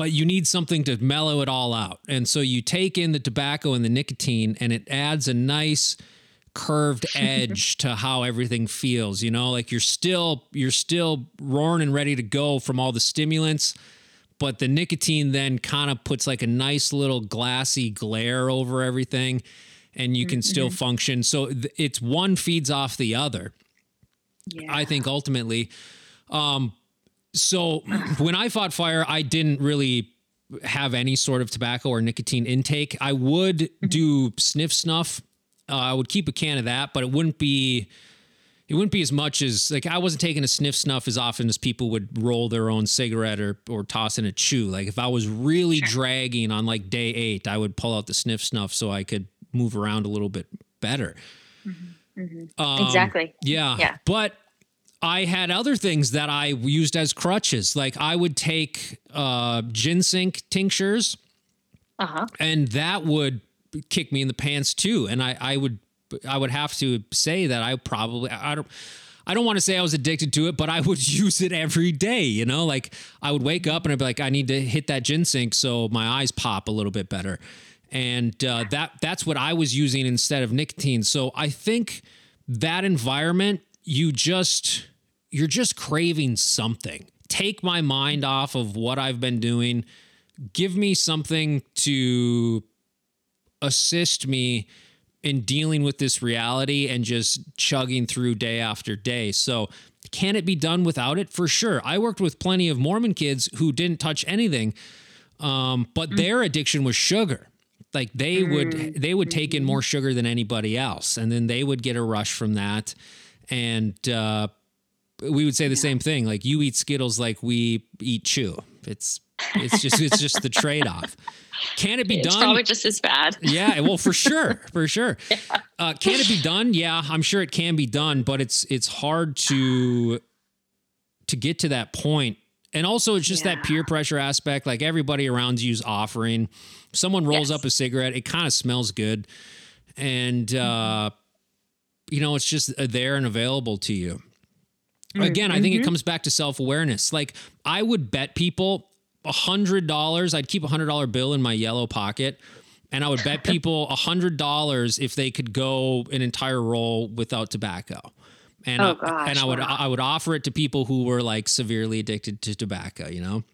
but you need something to mellow it all out. And so you take in the tobacco and the nicotine, and it adds a nice curved edge to how everything feels you know like you're still you're still roaring and ready to go from all the stimulants but the nicotine then kind of puts like a nice little glassy glare over everything and you can still function so th- it's one feeds off the other Yeah. I think ultimately. Um, so when I fought fire, I didn't really have any sort of tobacco or nicotine intake. I would do sniff snuff. Uh, I would keep a can of that, but it wouldn't be. It wouldn't be as much as like I wasn't taking a sniff snuff as often as people would roll their own cigarette or or toss in a chew. Like if I was really dragging on like day eight, I would pull out the sniff snuff so I could move around a little bit better. Um, exactly. yeah. Yeah. But I had other things that I used as crutches. Like I would take uh, ginseng tinctures, Uh huh. and that would kick me in the pants too. And I, I would, I would have to say that I probably, I don't. I don't want to say I was addicted to it, but I would use it every day. You know, like I would wake up and I'd be like, I need to hit that ginseng so my eyes pop a little bit better, and uh, that that's what I was using instead of nicotine. So I think that environment, you just you're just craving something. Take my mind off of what I've been doing. Give me something to assist me in dealing with this reality and just chugging through day after day. So, can it be done without it? For sure. I worked with plenty of Mormon kids who didn't touch anything, um, but mm. their addiction was sugar. Like they mm. would they would take in more sugar than anybody else, and then they would get a rush from that. And uh, we would say the yeah. same thing. Like you eat Skittles like we eat chew. It's it's just it's just the trade off. Can it be it's done? Probably just as bad. yeah, well, for sure, for sure. Yeah. Uh, can it be done? Yeah, I'm sure it can be done, but it's it's hard to to get to that point. And also, it's just yeah. that peer pressure aspect. Like everybody around you's offering. Someone rolls yes. up a cigarette, it kind of smells good, and uh, you know it's just uh, there and available to you. Mm-hmm. Again, I think it mm-hmm. comes back to self awareness. Like I would bet people a hundred dollars. I'd keep a hundred dollar bill in my yellow pocket, and I would bet people a hundred dollars if they could go an entire roll without tobacco. And oh, I, gosh, and I would wow. I would offer it to people who were like severely addicted to tobacco. You know.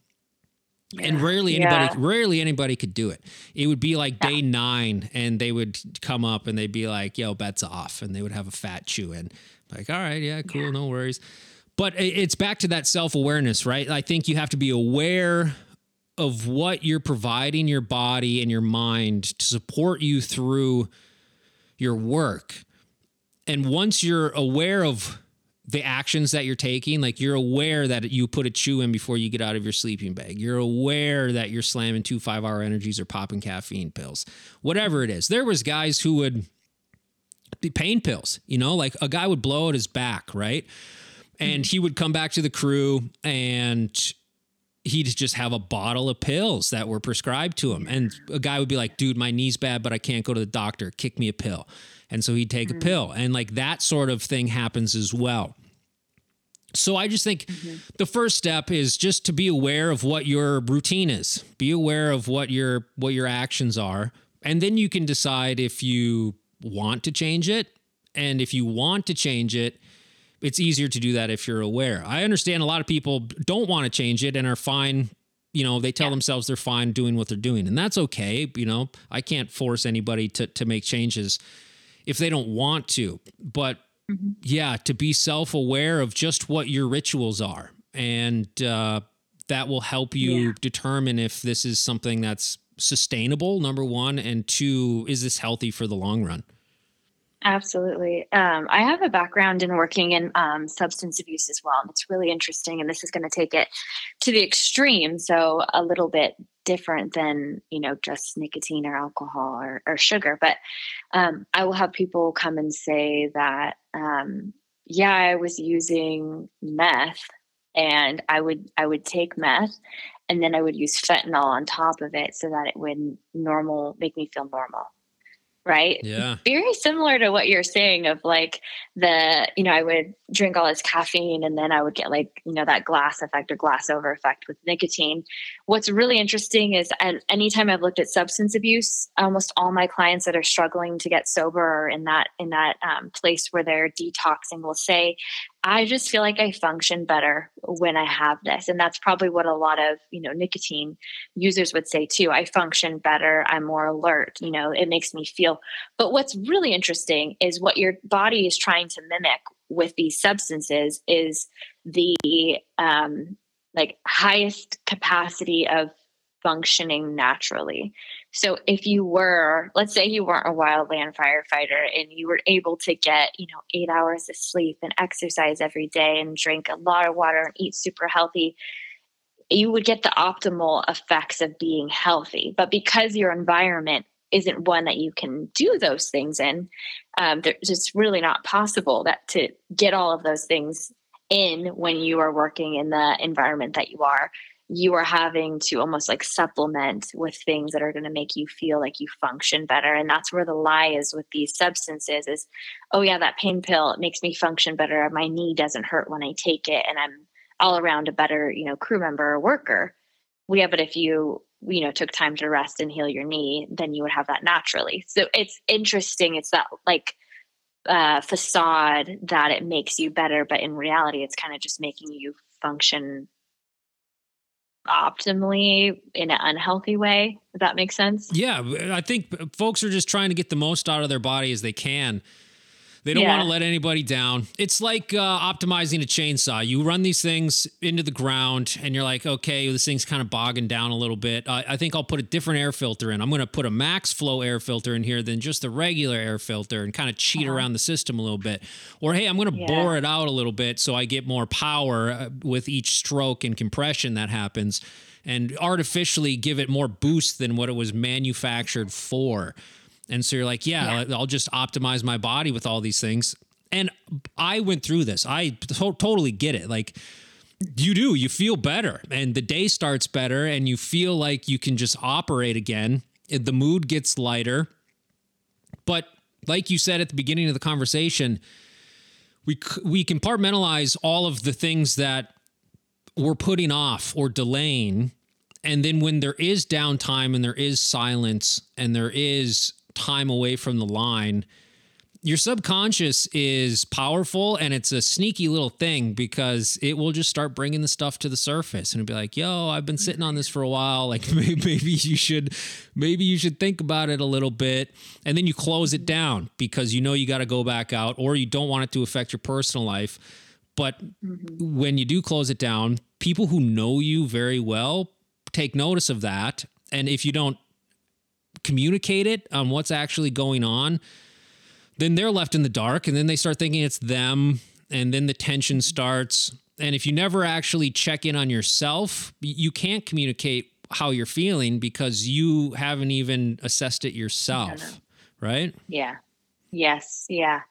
Yeah. And rarely anybody, yeah. rarely anybody could do it. It would be like day nine, and they would come up and they'd be like, "Yo, bets off," and they would have a fat chew in. Like, all right, yeah, cool, no worries. But it's back to that self awareness, right? I think you have to be aware of what you're providing your body and your mind to support you through your work. And once you're aware of the actions that you're taking, like you're aware that you put a chew in before you get out of your sleeping bag, you're aware that you're slamming two five hour energies or popping caffeine pills, whatever it is. There was guys who would be pain pills, you know, like a guy would blow out his back, right? and he would come back to the crew and he'd just have a bottle of pills that were prescribed to him. And a guy would be like dude my knee's bad but i can't go to the doctor. Kick me a pill. And so he'd take mm-hmm. a pill. And like that sort of thing happens as well. So i just think mm-hmm. the first step is just to be aware of what your routine is. Be aware of what your what your actions are. And then you can decide if you want to change it and if you want to change it it's easier to do that if you're aware. I understand a lot of people don't want to change it and are fine. You know, they tell yeah. themselves they're fine doing what they're doing, and that's okay. You know, I can't force anybody to to make changes if they don't want to. But mm-hmm. yeah, to be self aware of just what your rituals are, and uh, that will help you yeah. determine if this is something that's sustainable. Number one, and two, is this healthy for the long run? Absolutely. Um, I have a background in working in um, substance abuse as well. And it's really interesting. And this is going to take it to the extreme. So, a little bit different than, you know, just nicotine or alcohol or, or sugar. But um, I will have people come and say that, um, yeah, I was using meth and I would I would take meth and then I would use fentanyl on top of it so that it would normal make me feel normal right? Yeah. Very similar to what you're saying of like the, you know, I would drink all this caffeine and then I would get like, you know, that glass effect or glass over effect with nicotine. What's really interesting is and anytime I've looked at substance abuse, almost all my clients that are struggling to get sober or in that in that um, place where they're detoxing will say, I just feel like I function better when I have this. And that's probably what a lot of, you know, nicotine users would say too. I function better. I'm more alert. You know, it makes me feel. But what's really interesting is what your body is trying to mimic with these substances is the um like highest capacity of functioning naturally. So if you were, let's say you weren't a wildland firefighter and you were able to get, you know, eight hours of sleep and exercise every day and drink a lot of water and eat super healthy, you would get the optimal effects of being healthy. But because your environment isn't one that you can do those things in, um, it's really not possible that to get all of those things in when you are working in the environment that you are you are having to almost like supplement with things that are going to make you feel like you function better and that's where the lie is with these substances is oh yeah that pain pill it makes me function better my knee doesn't hurt when i take it and i'm all around a better you know crew member or worker. Yeah but if you you know took time to rest and heal your knee then you would have that naturally. So it's interesting it's that like uh, facade that it makes you better, but in reality, it's kind of just making you function optimally in an unhealthy way. If that makes sense. Yeah, I think folks are just trying to get the most out of their body as they can. They don't yeah. want to let anybody down. It's like uh, optimizing a chainsaw. You run these things into the ground and you're like, okay, this thing's kind of bogging down a little bit. Uh, I think I'll put a different air filter in. I'm going to put a max flow air filter in here than just the regular air filter and kind of cheat uh-huh. around the system a little bit. Or, hey, I'm going to yeah. bore it out a little bit so I get more power uh, with each stroke and compression that happens and artificially give it more boost than what it was manufactured for. And so you're like, yeah, yeah. I'll just optimize my body with all these things. And I went through this. I to- totally get it. Like you do, you feel better and the day starts better and you feel like you can just operate again. The mood gets lighter. But like you said at the beginning of the conversation, we we compartmentalize all of the things that we're putting off or delaying and then when there is downtime and there is silence and there is time away from the line, your subconscious is powerful and it's a sneaky little thing because it will just start bringing the stuff to the surface and it'll be like, yo, I've been sitting on this for a while. Like maybe, maybe you should, maybe you should think about it a little bit. And then you close it down because you know you got to go back out or you don't want it to affect your personal life. But mm-hmm. when you do close it down, people who know you very well take notice of that. And if you don't communicate it on what's actually going on, then they're left in the dark and then they start thinking it's them and then the tension starts. And if you never actually check in on yourself, you can't communicate how you're feeling because you haven't even assessed it yourself, right? Yeah. Yes. Yeah.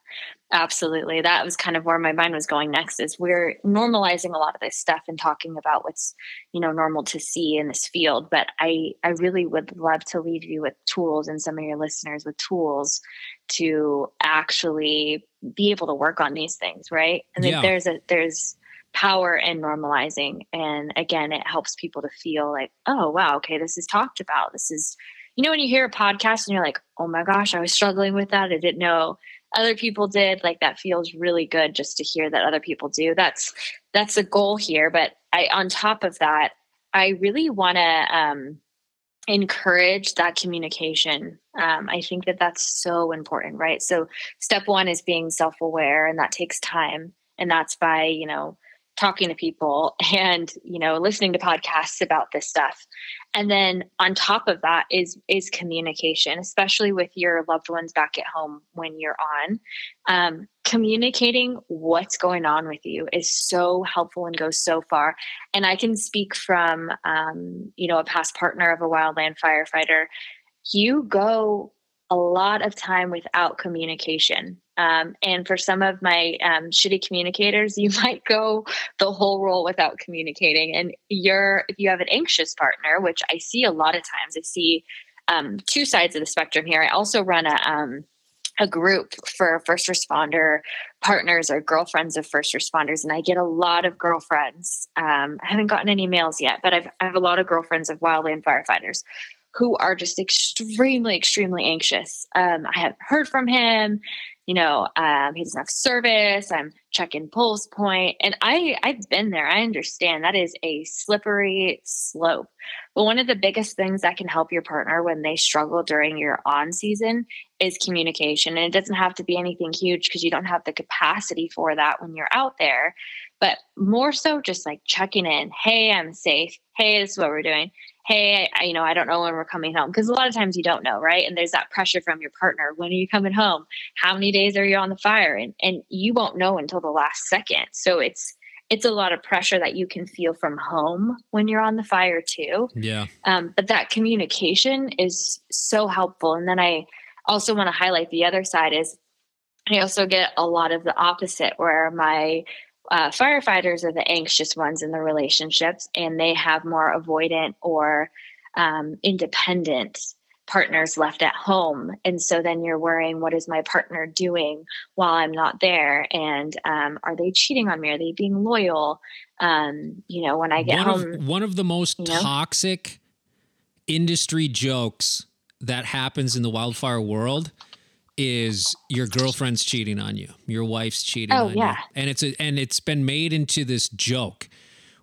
Absolutely. That was kind of where my mind was going next is we're normalizing a lot of this stuff and talking about what's, you know, normal to see in this field. But I, I really would love to leave you with tools and some of your listeners with tools to actually be able to work on these things. Right. And yeah. there's a, there's, power in normalizing and again it helps people to feel like oh wow okay this is talked about this is you know when you hear a podcast and you're like oh my gosh i was struggling with that i didn't know other people did like that feels really good just to hear that other people do. That's that's the goal here but i on top of that i really want to um, encourage that communication. Um, i think that that's so important right? So step one is being self-aware and that takes time and that's by you know talking to people and you know listening to podcasts about this stuff. And then on top of that is is communication especially with your loved ones back at home when you're on. Um, communicating what's going on with you is so helpful and goes so far. And i can speak from um, you know a past partner of a wildland firefighter. You go a lot of time without communication. Um, and for some of my um, shitty communicators, you might go the whole roll without communicating. And you're, if you have an anxious partner, which I see a lot of times, I see um, two sides of the spectrum here. I also run a, um, a group for first responder partners or girlfriends of first responders and i get a lot of girlfriends um, i haven't gotten any males yet but I've, i have a lot of girlfriends of wildland firefighters who are just extremely, extremely anxious. Um, I haven't heard from him. You know, um, he doesn't have service. I'm checking PulsePoint, and I I've been there. I understand that is a slippery slope. But one of the biggest things that can help your partner when they struggle during your on season is communication, and it doesn't have to be anything huge because you don't have the capacity for that when you're out there. But more so, just like checking in. Hey, I'm safe. Hey, this is what we're doing hey, I, you know, I don't know when we're coming home. Because a lot of times you don't know, right? And there's that pressure from your partner. When are you coming home? How many days are you on the fire? And and you won't know until the last second. So it's it's a lot of pressure that you can feel from home when you're on the fire too. Yeah. Um, but that communication is so helpful. And then I also want to highlight the other side is I also get a lot of the opposite where my uh, firefighters are the anxious ones in the relationships and they have more avoidant or um, independent partners left at home. And so then you're worrying what is my partner doing while i'm not there? And um, are they cheating on me? Are they being loyal? Um, you know when i get one home of, one of the most you know? toxic industry jokes that happens in the wildfire world is your girlfriend's cheating on you, your wife's cheating Oh, on yeah. you, and it's a, and it's been made into this joke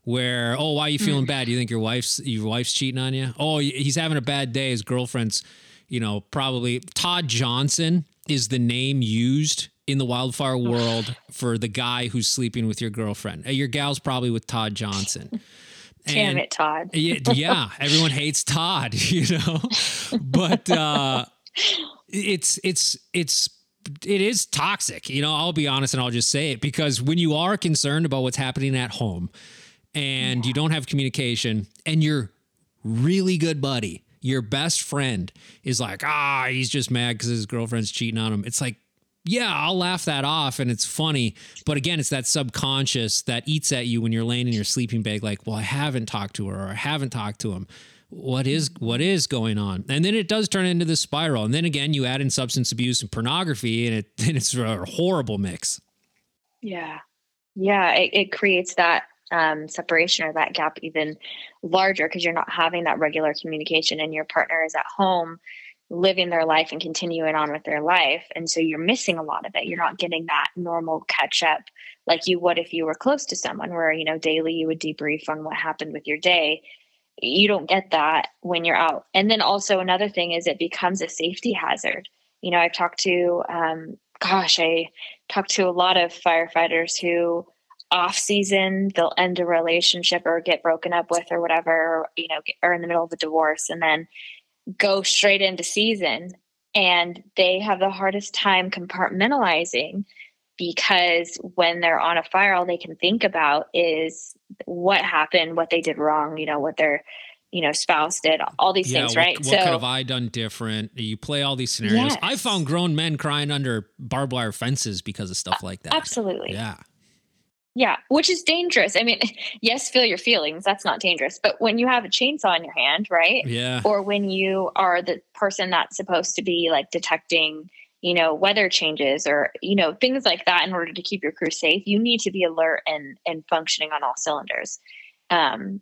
where oh why are you feeling bad? You think your wife's your wife's cheating on you? Oh he's having a bad day. His girlfriend's you know probably Todd Johnson is the name used in the wildfire world for the guy who's sleeping with your girlfriend. Uh, Your gal's probably with Todd Johnson. Damn it, Todd. yeah, yeah, everyone hates Todd, you know. But uh it's it's it's it is toxic. You know, I'll be honest and I'll just say it because when you are concerned about what's happening at home and you don't have communication and your really good buddy, your best friend is like, "Ah, he's just mad cuz his girlfriend's cheating on him." It's like yeah, I'll laugh that off and it's funny. But again, it's that subconscious that eats at you when you're laying in your sleeping bag, like, well, I haven't talked to her or I haven't talked to him. What is what is going on? And then it does turn into this spiral. And then again, you add in substance abuse and pornography, and it then it's a horrible mix. Yeah. Yeah. It, it creates that um, separation or that gap even larger because you're not having that regular communication and your partner is at home living their life and continuing on with their life. And so you're missing a lot of it. You're not getting that normal catch up like you would if you were close to someone where, you know, daily you would debrief on what happened with your day. You don't get that when you're out. And then also another thing is it becomes a safety hazard. You know, I've talked to, um, gosh, I talked to a lot of firefighters who off season they'll end a relationship or get broken up with or whatever, you know, or in the middle of a divorce and then go straight into season and they have the hardest time compartmentalizing because when they're on a fire all they can think about is what happened what they did wrong you know what their you know spouse did all these things what, right what could have I done different? You play all these scenarios. I Yes. found grown men crying under barbed wire fences because of stuff like that. absolutely Yeah. Yeah, which is dangerous. I mean, yes, feel your feelings. That's not dangerous. But when you have a chainsaw in your hand, right? Yeah. Or when you are the person that's supposed to be like detecting, you know, weather changes or, you know, things like that in order to keep your crew safe, you need to be alert and and functioning on all cylinders. Um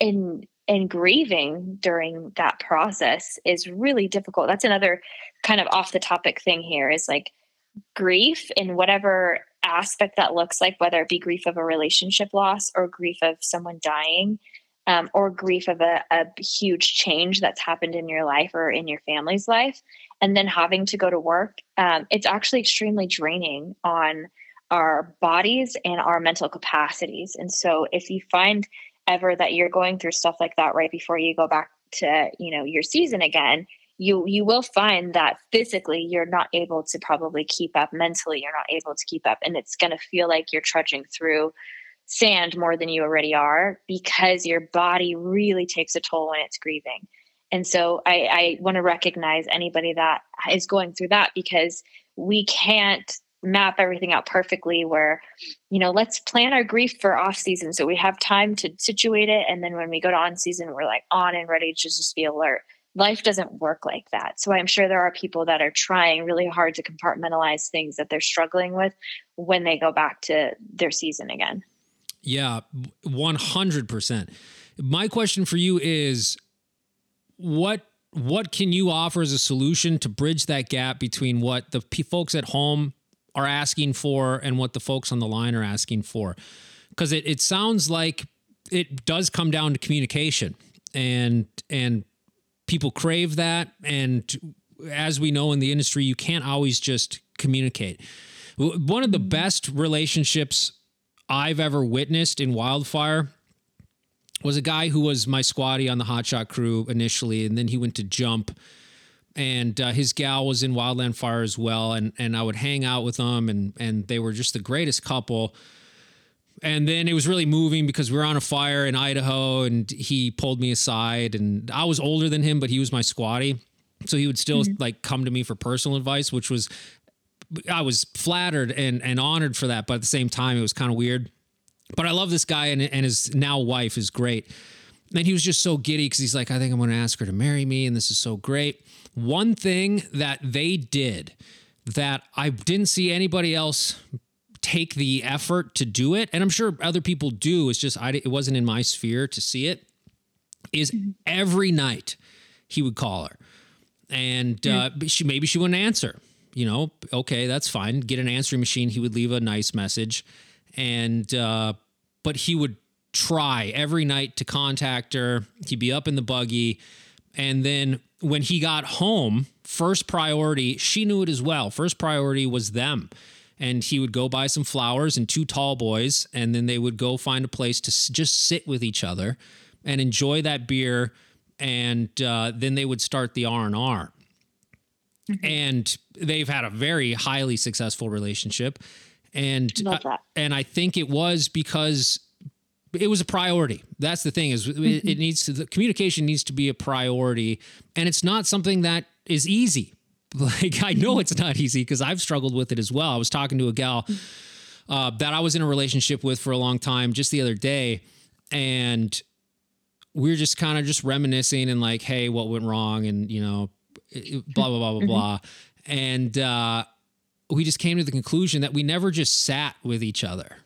and and grieving during that process is really difficult. That's another kind of off the topic thing here is like grief in whatever aspect that looks like, whether it be grief of a relationship loss or grief of someone dying, um, or grief of a, a huge change that's happened in your life or in your family's life, and then having to go to work, um, it's actually extremely draining on our bodies and our mental capacities. And so, if you find ever that you're going through stuff like that right before you go back to you know your season again you you will find that physically you're not able to probably keep up mentally you're not able to keep up and it's going to feel like you're trudging through sand more than you already are because your body really takes a toll when it's grieving and so i, I want to recognize anybody that is going through that because we can't map everything out perfectly where you know let's plan our grief for off season so we have time to situate it and then when we go to on season we're like on and ready to just be alert life doesn't work like that. So I'm sure there are people that are trying really hard to compartmentalize things that they're struggling with when they go back to their season again. Yeah, 100%. My question for you is what what can you offer as a solution to bridge that gap between what the p- folks at home are asking for and what the folks on the line are asking for? Cuz it it sounds like it does come down to communication and and people crave that and as we know in the industry you can't always just communicate. One of the mm-hmm. best relationships I've ever witnessed in wildfire was a guy who was my squatty on the hotshot crew initially, and then he went to jump. And uh, his gal was in wildland fire as well, and and I would hang out with them, and and they were just the greatest couple. And then it was really moving because we were on a fire in Idaho, and he pulled me aside, and I was older than him, but he was my squatty, so he would still like come to me for personal advice, which was I was flattered and and honored for that, but at the same time, it was kind of weird. But I love this guy, and and his now wife is great. And he was just so giddy because he's like, I think I'm going to ask her to marry me, and this is so great. One thing that they did that I didn't see anybody else take the effort to do it, and I'm sure other people do. It's just I it wasn't in my sphere to see it. Is every night he would call her, and uh, she maybe she wouldn't answer you know, okay, that's fine. Get an answering machine. He would leave a nice message, and uh, but he would try every night to contact her. He'd be up in the buggy, and then when he got home, first priority, she knew it as well. First priority was them. And he would go buy some flowers and two tall boys, and then they would go find a place to just sit with each other and enjoy that beer. And uh, then they would start the R and R and they've had a very highly successful relationship and and I think it was because it was a priority. That's the thing is it, it needs to the communication needs to be a priority and it's not something that is easy. Like I know it's not easy because I've struggled with it as well. I was talking to a gal uh, that I was in a relationship with for a long time just the other day and we were just kind of just reminiscing and like, hey, what went wrong? And, you know, blah, blah, blah, blah, blah. And uh, we just came to the conclusion that we never just sat with each other.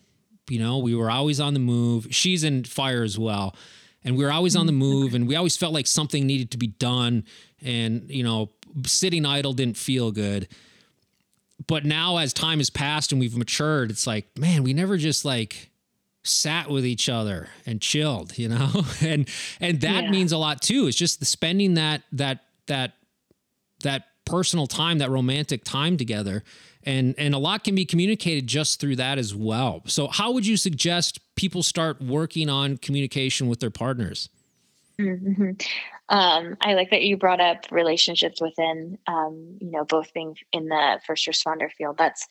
You know, we were always on the move. She's in fire as well. And we were always on the mm-hmm. move and we always felt like something needed to be done. And, you know, sitting idle didn't feel good. But now as time has passed and we've matured, it's like, man, we never just like sat with each other and chilled, you know? and and that Yeah. means a lot too. It's just the spending that that that that personal time, that romantic time together. And and a lot can be communicated just through that as well. So how would you suggest people start working on communication with their partners? hmm Um, I like that you brought up relationships within, um, you know, both being in the first responder field. That's,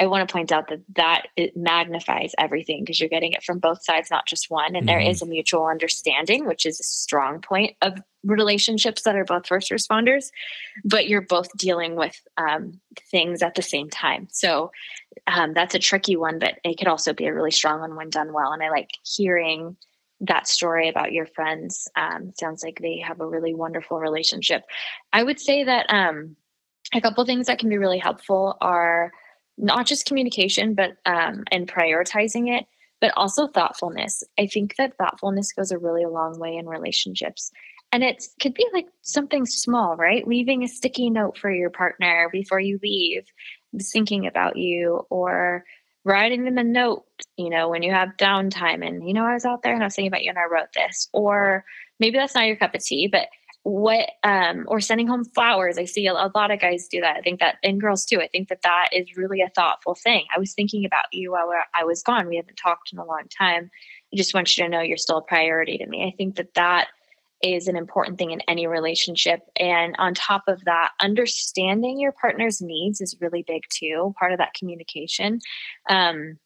I want to point out that that it magnifies everything because you're getting it from both sides, not just one. And there Mhm. is a mutual understanding, which is a strong point of relationships that are both first responders, but you're both dealing with um, things at the same time. So um, that's a tricky one, but it could also be a really strong one when done well. And I like hearing that story about your friends. Um, sounds like they have a really wonderful relationship. I would say that um, a couple things that can be really helpful are not just communication, but um, and prioritizing it, but also thoughtfulness. I think that thoughtfulness goes a really long way in relationships. And it could be like something small, right? Leaving a sticky note for your partner before you leave, thinking about you, or writing them a note, you know, when you have downtime and, you know, I was out there and I was thinking about you and I wrote this. Or maybe that's not your cup of tea, but what, um, or sending home flowers. I see a, a lot of guys do that. I think that, and girls too, I think that that is really a thoughtful thing. I was thinking about you while I was gone. We haven't talked in a long time. I just want you to know you're still a priority to me. I think that that is an important thing in any relationship. And on top of that, understanding your partner's needs is really big too, part of that communication. Um,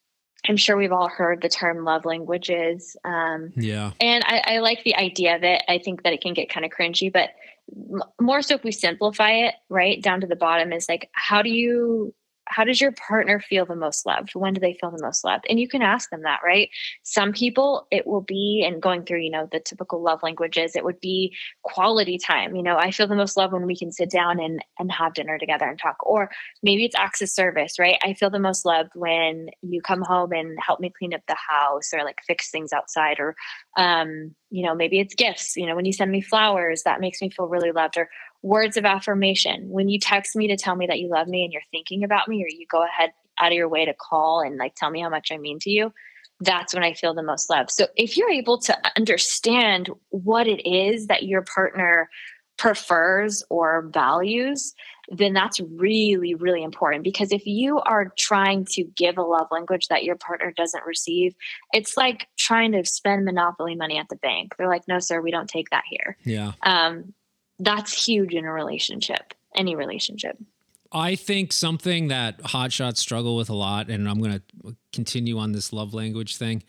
I'm sure we've all heard the term love languages. Um, Yeah. and I, I like the idea of it. I think that it can get kind of cringy, but m- more so if we simplify it right down to the bottom is like, how do you, how does your partner feel the most loved? When do they feel the most loved? And you can ask them that, right? Some people it will be, and going through, you know, the typical love languages, it would be quality time. You know, I feel the most loved when we can sit down and and have dinner together and talk. Or maybe it's of service, right? I feel the most loved when you come home and help me clean up the house or like fix things outside or um, you know, maybe it's gifts. You know, when you send me flowers, that makes me feel really loved. Or words of affirmation. When you text me to tell me that you love me and you're thinking about me, or you go ahead out of your way to call and like tell me how much I mean to you, that's when I feel the most love. So if you're able to understand what it is that your partner prefers or values, then that's really, really important. Because if you are trying to give a love language that your partner doesn't receive, it's like trying to spend monopoly money at the bank. They're like, no, sir, we don't take that here. Yeah. Um, that's huge in a relationship, any relationship. I think something that hotshots struggle with a lot, and I'm going to continue on this love language thing.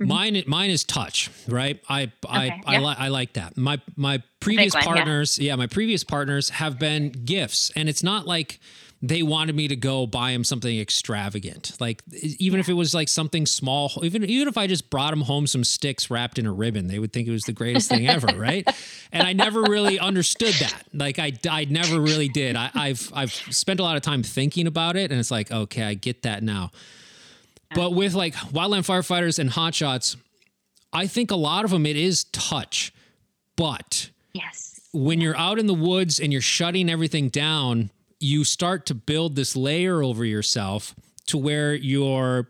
Mm-hmm. Mine, mine is touch, right? I, I, Okay, I, yeah. li- I like that. My, my previous one, yeah. partners, yeah. my previous partners have been gifts, and it's not like they wanted me to go buy him something extravagant. Like even if it was like something small, even even if I just brought him home some sticks wrapped in a ribbon, they would think it was the greatest thing ever, right? And I never really understood that. Like I, I never really did. I, I've I've spent a lot of time thinking about it, and it's like okay, I get that now. But with like wildland firefighters and hotshots, I think a lot of them it is touch, but Yes. when you're out in the woods and you're shutting everything down, you start to build this layer over yourself to where you're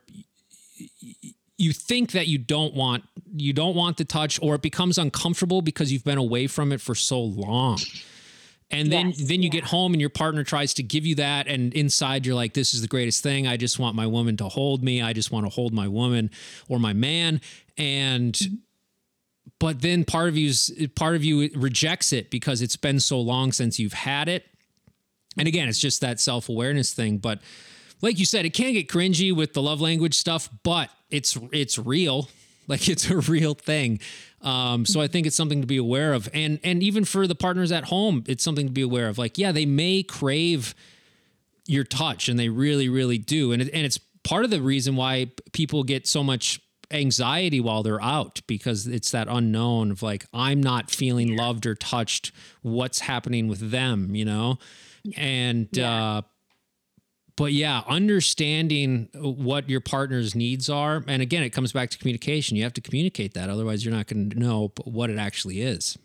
you think that you don't want you don't want the touch or it becomes uncomfortable because you've been away from it for so long and then Yes, then you yeah. get home and your partner tries to give you that and inside you're like this is the greatest thing i just want my woman to hold me i just want to hold my woman or my man and Mm-hmm. but then part of you's part of you rejects it because it's been so long since you've had it and again it's just that self-awareness thing but like you said it can get cringy with the love language stuff but it's it's real. Like it's a real thing. Um, so i think it's something to be aware of. And and even for the partners at home it's something to be aware of. Like yeah they may crave your touch and they really really do. And it, and it's part of the reason why people get so much anxiety while they're out because it's that unknown of like I'm not feeling loved or touched. What's happening with them you know and Yeah. uh but yeah understanding what your partner's needs are and again it comes back to communication you have to communicate that otherwise you're not going to know what it actually is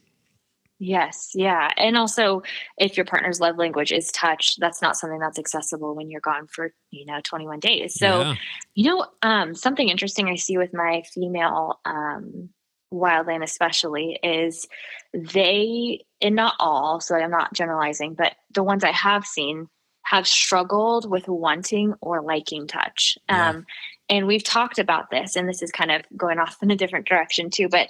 Yes, yeah. And also if your partner's love language is touch, that's not something that's accessible when you're gone for, you know, 21 days. So, yeah. you know, um, something interesting I see with my female um, wildland, especially, is they, and not all, so I'm not generalizing, but the ones I have seen have struggled with wanting or liking touch. Yeah. Um, and we've talked about this, and this is kind of going off in a different direction too, but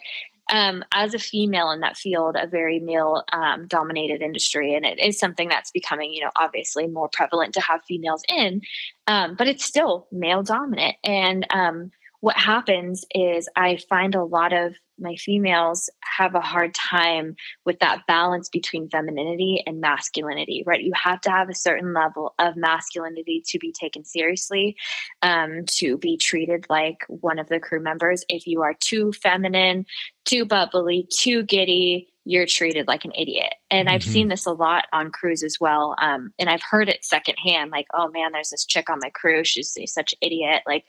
um, as a female in that field, a very male um, dominated industry, and it is something that's becoming, you know, obviously more prevalent to have females in, um, but it's still male dominant. And um, what happens is I find a lot of my females have a hard time with that balance between femininity and masculinity, right? You have to have a certain level of masculinity to be taken seriously, um, to be treated like one of the crew members. If you are too feminine, too bubbly, too giddy, you're treated like an idiot. And I've seen this a lot on crews as well. Um, and I've heard it secondhand, like, oh man, there's this chick on my crew. She's such an idiot. Like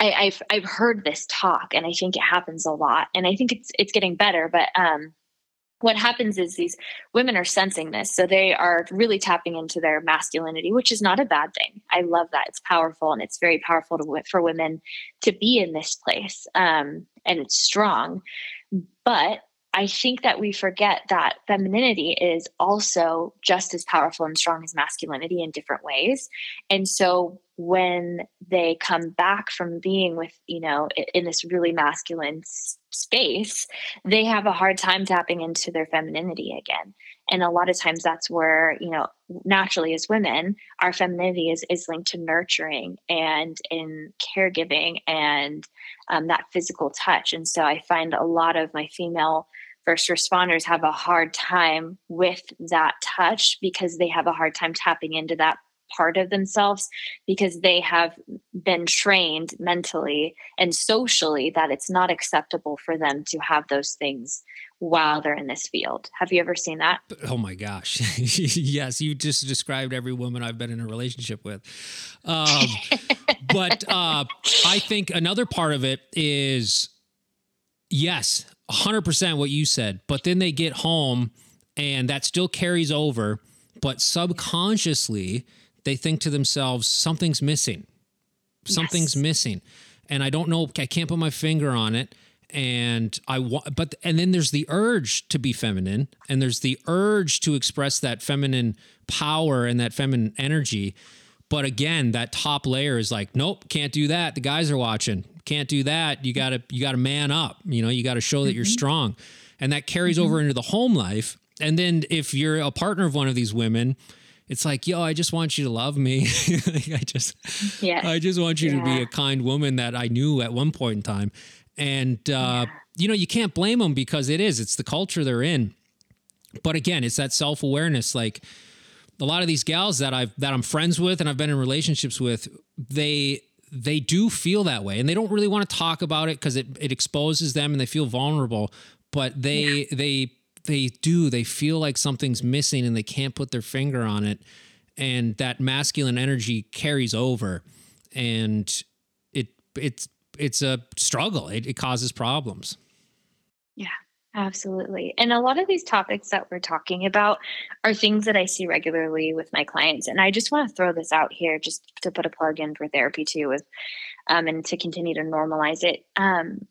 I, I've I've heard this talk and I think it happens a lot. And I think it's it's getting better. But um what happens is these women are sensing this. So they are really tapping into their masculinity, which is not a bad thing. I love that. It's powerful and it's very powerful to, for women to be in this place. Um, and it's strong. But I think that we forget that femininity is also just as powerful and strong as masculinity in different ways. And so when they come back from being with, you know, in this really masculine space, they have a hard time tapping into their femininity again. And a lot of times that's where, you know, naturally as women, our femininity is, is linked to nurturing and in caregiving and um, that physical touch. And so I find a lot of my female first responders have a hard time with that touch because they have a hard time tapping into that part of themselves because they have been trained mentally and socially that it's not acceptable for them to have those things while they're in this field. Have you ever seen that? Oh my gosh. yes, you just described every woman I've been in a relationship with. Um, but uh, I think another part of it is yes, 100% what you said. But then they get home and that still carries over. But subconsciously, they think to themselves, something's missing. Something's Yes. missing. And I don't know, I can't put my finger on it and I want, but and then there's the urge to be feminine, and there's the urge to express that feminine power and that feminine energy. But again, that top layer is like, nope, can't do that. The guys are watching. Can't do that. You gotta, you gotta man up. You know, you gotta show that you're strong, and that carries over into the home life. And then if you're a partner of one of these women, it's like, yo, I just want you to love me. Like, I just, Yes. I just want you to be a kind woman that I knew at one point in time. And, uh, you know, you can't blame them because it is, it's the culture they're in. But again, it's that self awareness. Like a lot of these gals that I've, that I'm friends with and I've been in relationships with, they, they do feel that way and they don't really want to talk about it because it, it exposes them and they feel vulnerable. But they, they, they do, they feel like something's missing and they can't put their finger on it. And that masculine energy carries over and it, it's, it's a struggle. It, it causes problems. Absolutely. And a lot of these topics that we're talking about are things that I see regularly with my clients. And I just want to throw this out here just to put a plug in for therapy too with um, and to continue to normalize it. Um,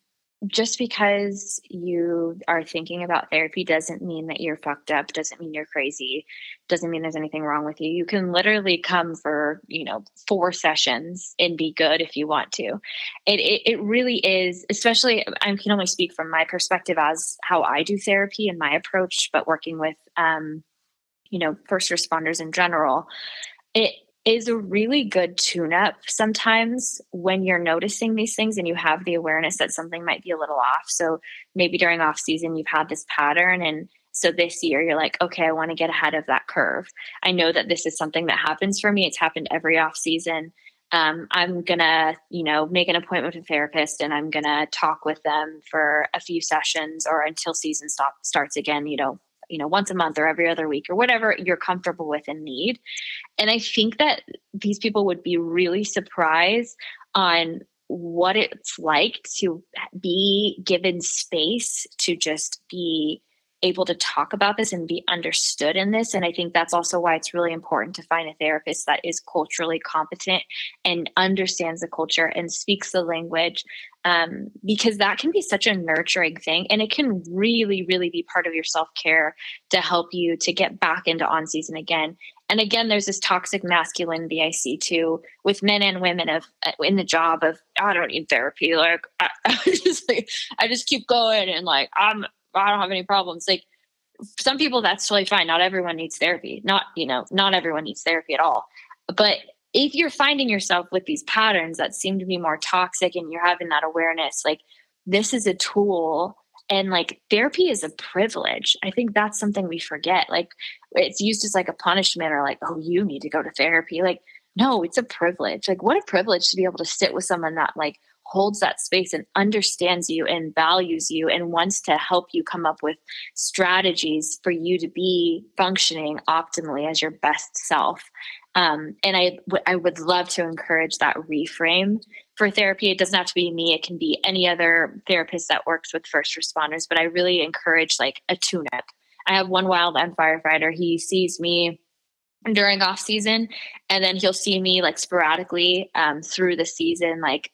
just because you are thinking about therapy doesn't mean that you're fucked up doesn't mean you're crazy doesn't mean there's anything wrong with you. You can literally come for you know four sessions and be good if you want to. It it, it really is especially i can only speak from my perspective as how i do therapy and my approach but working with um you know first responders in general it is a really good tune up sometimes when you're noticing these things and you have the awareness that something might be a little off. So maybe during off season, you've had this pattern. And so this year, you're like, okay, I want to get ahead of that curve. I know that this is something that happens for me. It's happened every off season. Um, I'm gonna, you know, make an appointment with a therapist and I'm gonna talk with them for a few sessions or until season stop starts again, you know, you know once a month or every other week or whatever you're comfortable with and need and i think that these people would be really surprised on what it's like to be given space to just be able to talk about this and be understood in this. And I think that's also why it's really important to find a therapist that is culturally competent and understands the culture and speaks the language, um, because that can be such a nurturing thing. And it can really, really be part of your self care to help you to get back into on season again. And again, there's this toxic masculinity I see too with men and women of uh, in the job of I don't need therapy. Like I, I just like I just keep going and like I'm I don't have any problems. Like some people, that's totally fine. Not everyone needs therapy. Not, you know, not everyone needs therapy at all. But if you're finding yourself with these patterns that seem to be more toxic and you're having that awareness, like this is a tool and like therapy is a privilege. I think that's something we forget. Like it's used as like a punishment or like, oh, you need to go to therapy. Like, no, it's a privilege. Like, what a privilege to be able to sit with someone that like holds that space and understands you and values you and wants to help you come up with strategies for you to be functioning optimally as your best self. Um, and I, w- I would love to encourage that reframe for therapy. It doesn't have to be me, it can be any other therapist that works with first responders, but I really encourage like a tune up. I have one wildland firefighter. He sees me during off season and then he'll see me like sporadically um, through the season like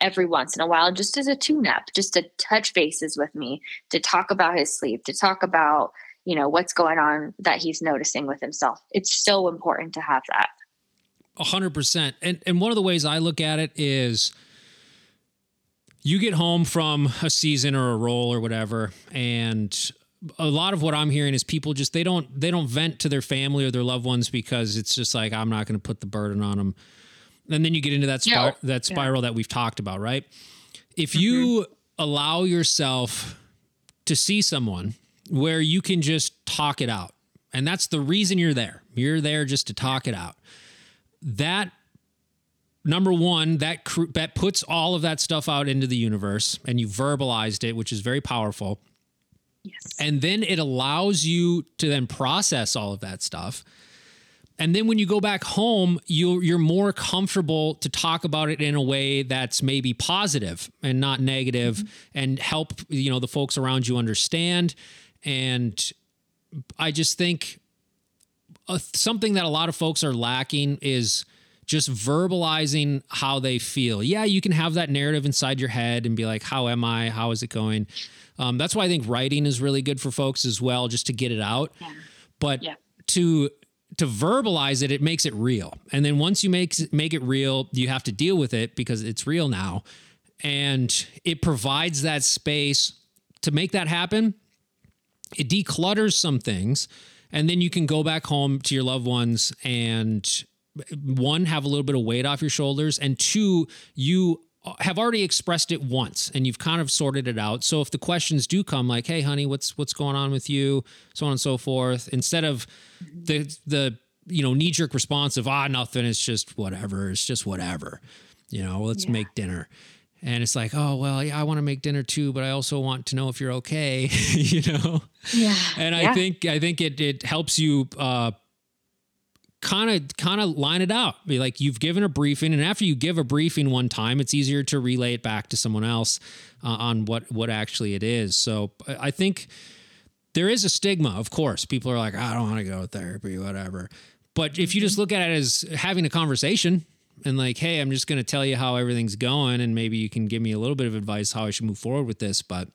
every once in a while just as a tune up, just to touch bases with me, to talk about his sleep, to talk about, you know, what's going on that he's noticing with himself. It's so important to have that. A hundred percent. And and one of the ways I look at it is you get home from a season or a role or whatever, and a lot of what I'm hearing is people just they don't they don't vent to their family or their loved ones because it's just like I'm not going to put the burden on them and then you get into that spir- yeah. that spiral yeah. that we've talked about, right? If mm-hmm. you allow yourself to see someone where you can just talk it out, and that's the reason you're there. You're there just to talk it out. That number one, that cr- that puts all of that stuff out into the universe, and you verbalized it, which is very powerful. Yes. And then it allows you to then process all of that stuff and then when you go back home, you you're more comfortable to talk about it in a way that's maybe positive and not negative mm-hmm. and help you know the folks around you understand. And I just think uh, something that a lot of folks are lacking is just verbalizing how they feel. Yeah, you can have that narrative inside your head and be like, "How am I? How is it going?" Um, that's why I think writing is really good for folks as well, just to get it out. Yeah. But yeah. to to verbalize it, it makes it real. And then once you make make it real, you have to deal with it because it's real now. And it provides that space to make that happen. It declutters some things, and then you can go back home to your loved ones and one have a little bit of weight off your shoulders and two you have already expressed it once and you've kind of sorted it out. So if the questions do come like, "Hey honey, what's what's going on with you?" so on and so forth, instead of the the you know knee-jerk response of, "Ah, nothing, it's just whatever, it's just whatever." You know, let's yeah. make dinner. And it's like, "Oh, well, yeah, I want to make dinner too, but I also want to know if you're okay." you know? Yeah. And yeah. I think I think it it helps you uh kind of kind of line it out. Be like you've given a briefing, and after you give a briefing one time, it's easier to relay it back to someone else uh, on what what actually it is. So I think there is a stigma, of course. People are like, I don't want to go to therapy, whatever. But if you just look at it as having a conversation and like, hey, I'm just going to tell you how everything's going, and maybe you can give me a little bit of advice how I should move forward with this. But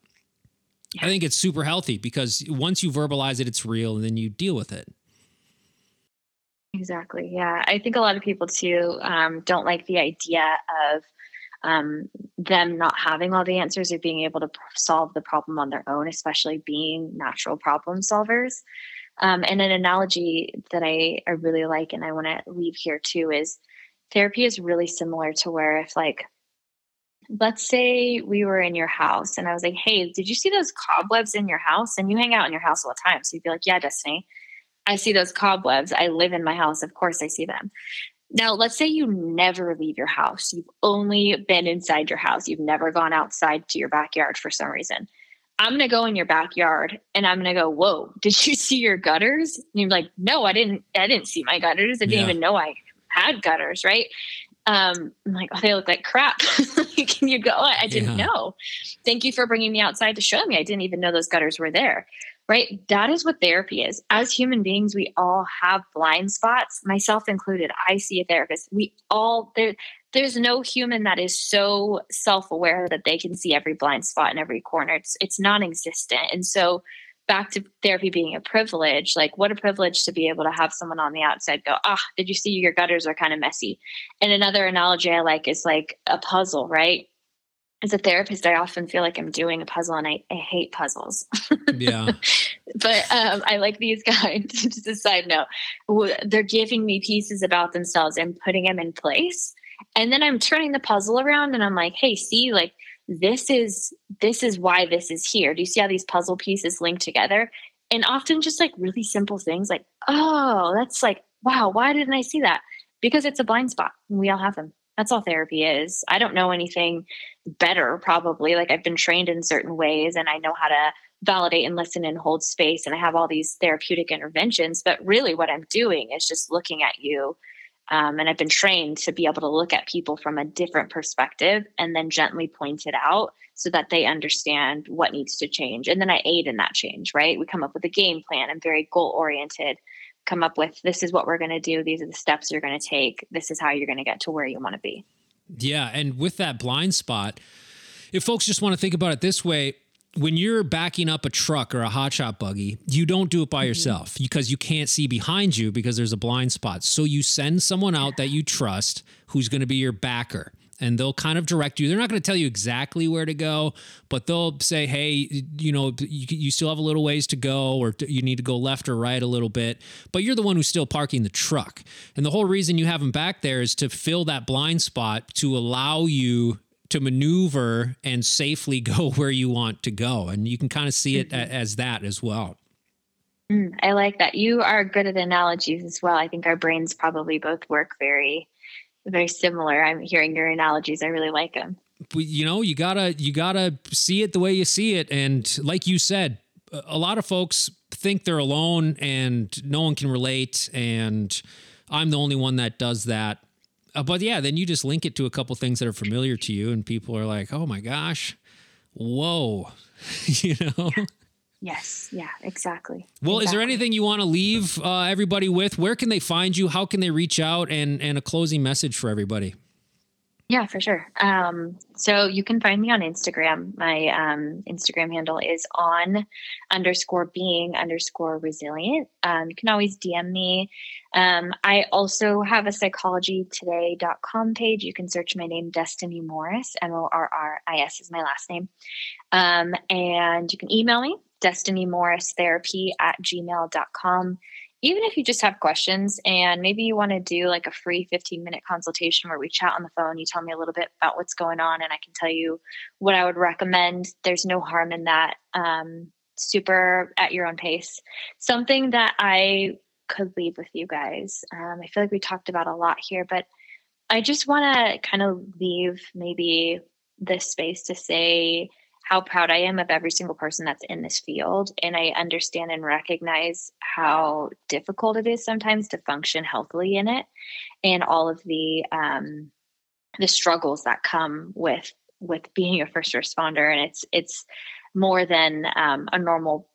I think it's super healthy because once you verbalize it, it's real, and then you deal with it. Exactly. Yeah. I think a lot of people too um, don't like the idea of um, them not having all the answers or being able to solve the problem on their own, especially being natural problem solvers. Um, and an analogy that I, I really like and I want to leave here too is therapy is really similar to where if like let's say we were in your house and I was like, hey, did you see those cobwebs in your house? And you hang out in your house all the time. So you'd be like, yeah, Destiny. I see those cobwebs. I live in my house. Of course, I see them. Now, let's say you never leave your house. You've only been inside your house. You've never gone outside to your backyard for some reason. I'm going to go in your backyard and I'm going to go, "Whoa, did you see your gutters?" And you're like, "No, I didn't. I didn't see my gutters. I didn't yeah. even know I had gutters." Right? Um, I'm like, "Oh, they look like crap." Can you go? I didn't yeah. know. Thank you for bringing me outside to show me. I didn't even know those gutters were there right? That is what therapy is. As human beings, we all have blind spots, myself included. I see a therapist. We all there there's no human that is so self-aware that they can see every blind spot in every corner. It's it's non-existent. And so back to therapy being a privilege, like what a privilege to be able to have someone on the outside go, ah, did you see your gutters are kind of messy? And another analogy I like is like a puzzle, right? as a therapist, I often feel like I'm doing a puzzle and I, I hate puzzles. Yeah. but um, I like these guys, just a side note, they're giving me pieces about themselves and putting them in place. And then I'm turning the puzzle around and I'm like, hey, see, like this is this is why this is here. Do you see how these puzzle pieces link together? And often just like really simple things like, oh, that's like, wow, why didn't I see that? Because it's a blind spot. and We all have them. That's all therapy is. I don't know anything better, probably. Like I've been trained in certain ways and I know how to validate and listen and hold space and I have all these therapeutic interventions. But really, what I'm doing is just looking at you. Um, and I've been trained to be able to look at people from a different perspective and then gently point it out so that they understand what needs to change. And then I aid in that change, right? We come up with a game plan. I'm very goal oriented come up with this is what we're going to do these are the steps you're going to take this is how you're going to get to where you want to be yeah and with that blind spot if folks just want to think about it this way when you're backing up a truck or a hotshot buggy, you don't do it by mm-hmm. yourself because you can't see behind you because there's a blind spot. So you send someone out that you trust who's going to be your backer and they'll kind of direct you. They're not going to tell you exactly where to go, but they'll say, "Hey, you know, you, you, still have a little ways to go, or you need to go left or right a little bit." But you're the one who's still parking the truck, and the whole reason you have them back there is to fill that blind spot to allow you to maneuver and safely go where you want to go, and you can kind of see it mm-hmm. as that as well. Mm, I like that. You are good at analogies as well. I think our brains probably both work very very similar. I'm hearing your analogies. I really like them. You know, you gotta you gotta see it the way you see it, and like you said, a lot of folks think they're alone and no one can relate, and I'm the only one that does that. Uh, but yeah, then you just link it to a couple things that are familiar to you, and people are like, "Oh my gosh, whoa," you know. Yeah. Yes. Yeah, exactly. Well, exactly. is there anything you want to leave uh, everybody with? Where can they find you? How can they reach out? And, and a closing message for everybody. Yeah, for sure. Um, so you can find me on Instagram. My um, Instagram handle is on underscore being underscore resilient. Um, you can always DM me. Um, I also have a psychologytoday.com page. You can search my name, Destiny Morris, M O R R I S is my last name. Um, and you can email me, destinymorristherapy at gmail.com even if you just have questions and maybe you want to do like a free 15 minute consultation where we chat on the phone, you tell me a little bit about what's going on and I can tell you what I would recommend. There's no harm in that. Um, super at your own pace. Something that I could leave with you guys. Um, I feel like we talked about a lot here, but I just want to kind of leave maybe this space to say how proud I am of every single person that's in this field. And I understand and recognize how difficult it is sometimes to function healthily in it and all of the um, the struggles that come with with being a first responder. And it's it's more than um, a normal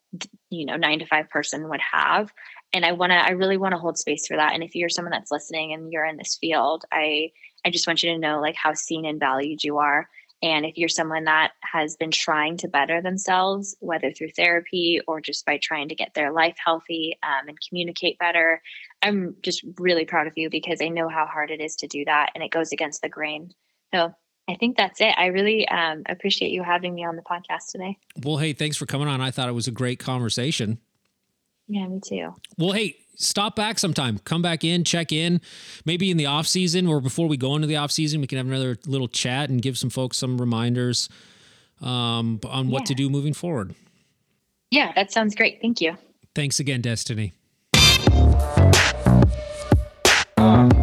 you know nine to five person would have and i want to i really want to hold space for that and if you're someone that's listening and you're in this field i i just want you to know like how seen and valued you are and if you're someone that has been trying to better themselves, whether through therapy or just by trying to get their life healthy um, and communicate better, I'm just really proud of you because I know how hard it is to do that and it goes against the grain. So I think that's it. I really um, appreciate you having me on the podcast today. Well, hey, thanks for coming on. I thought it was a great conversation. Yeah, me too. Well, hey, stop back sometime. Come back in, check in. Maybe in the off season or before we go into the off season, we can have another little chat and give some folks some reminders um, on what yeah. to do moving forward. Yeah, that sounds great. Thank you. Thanks again, Destiny. me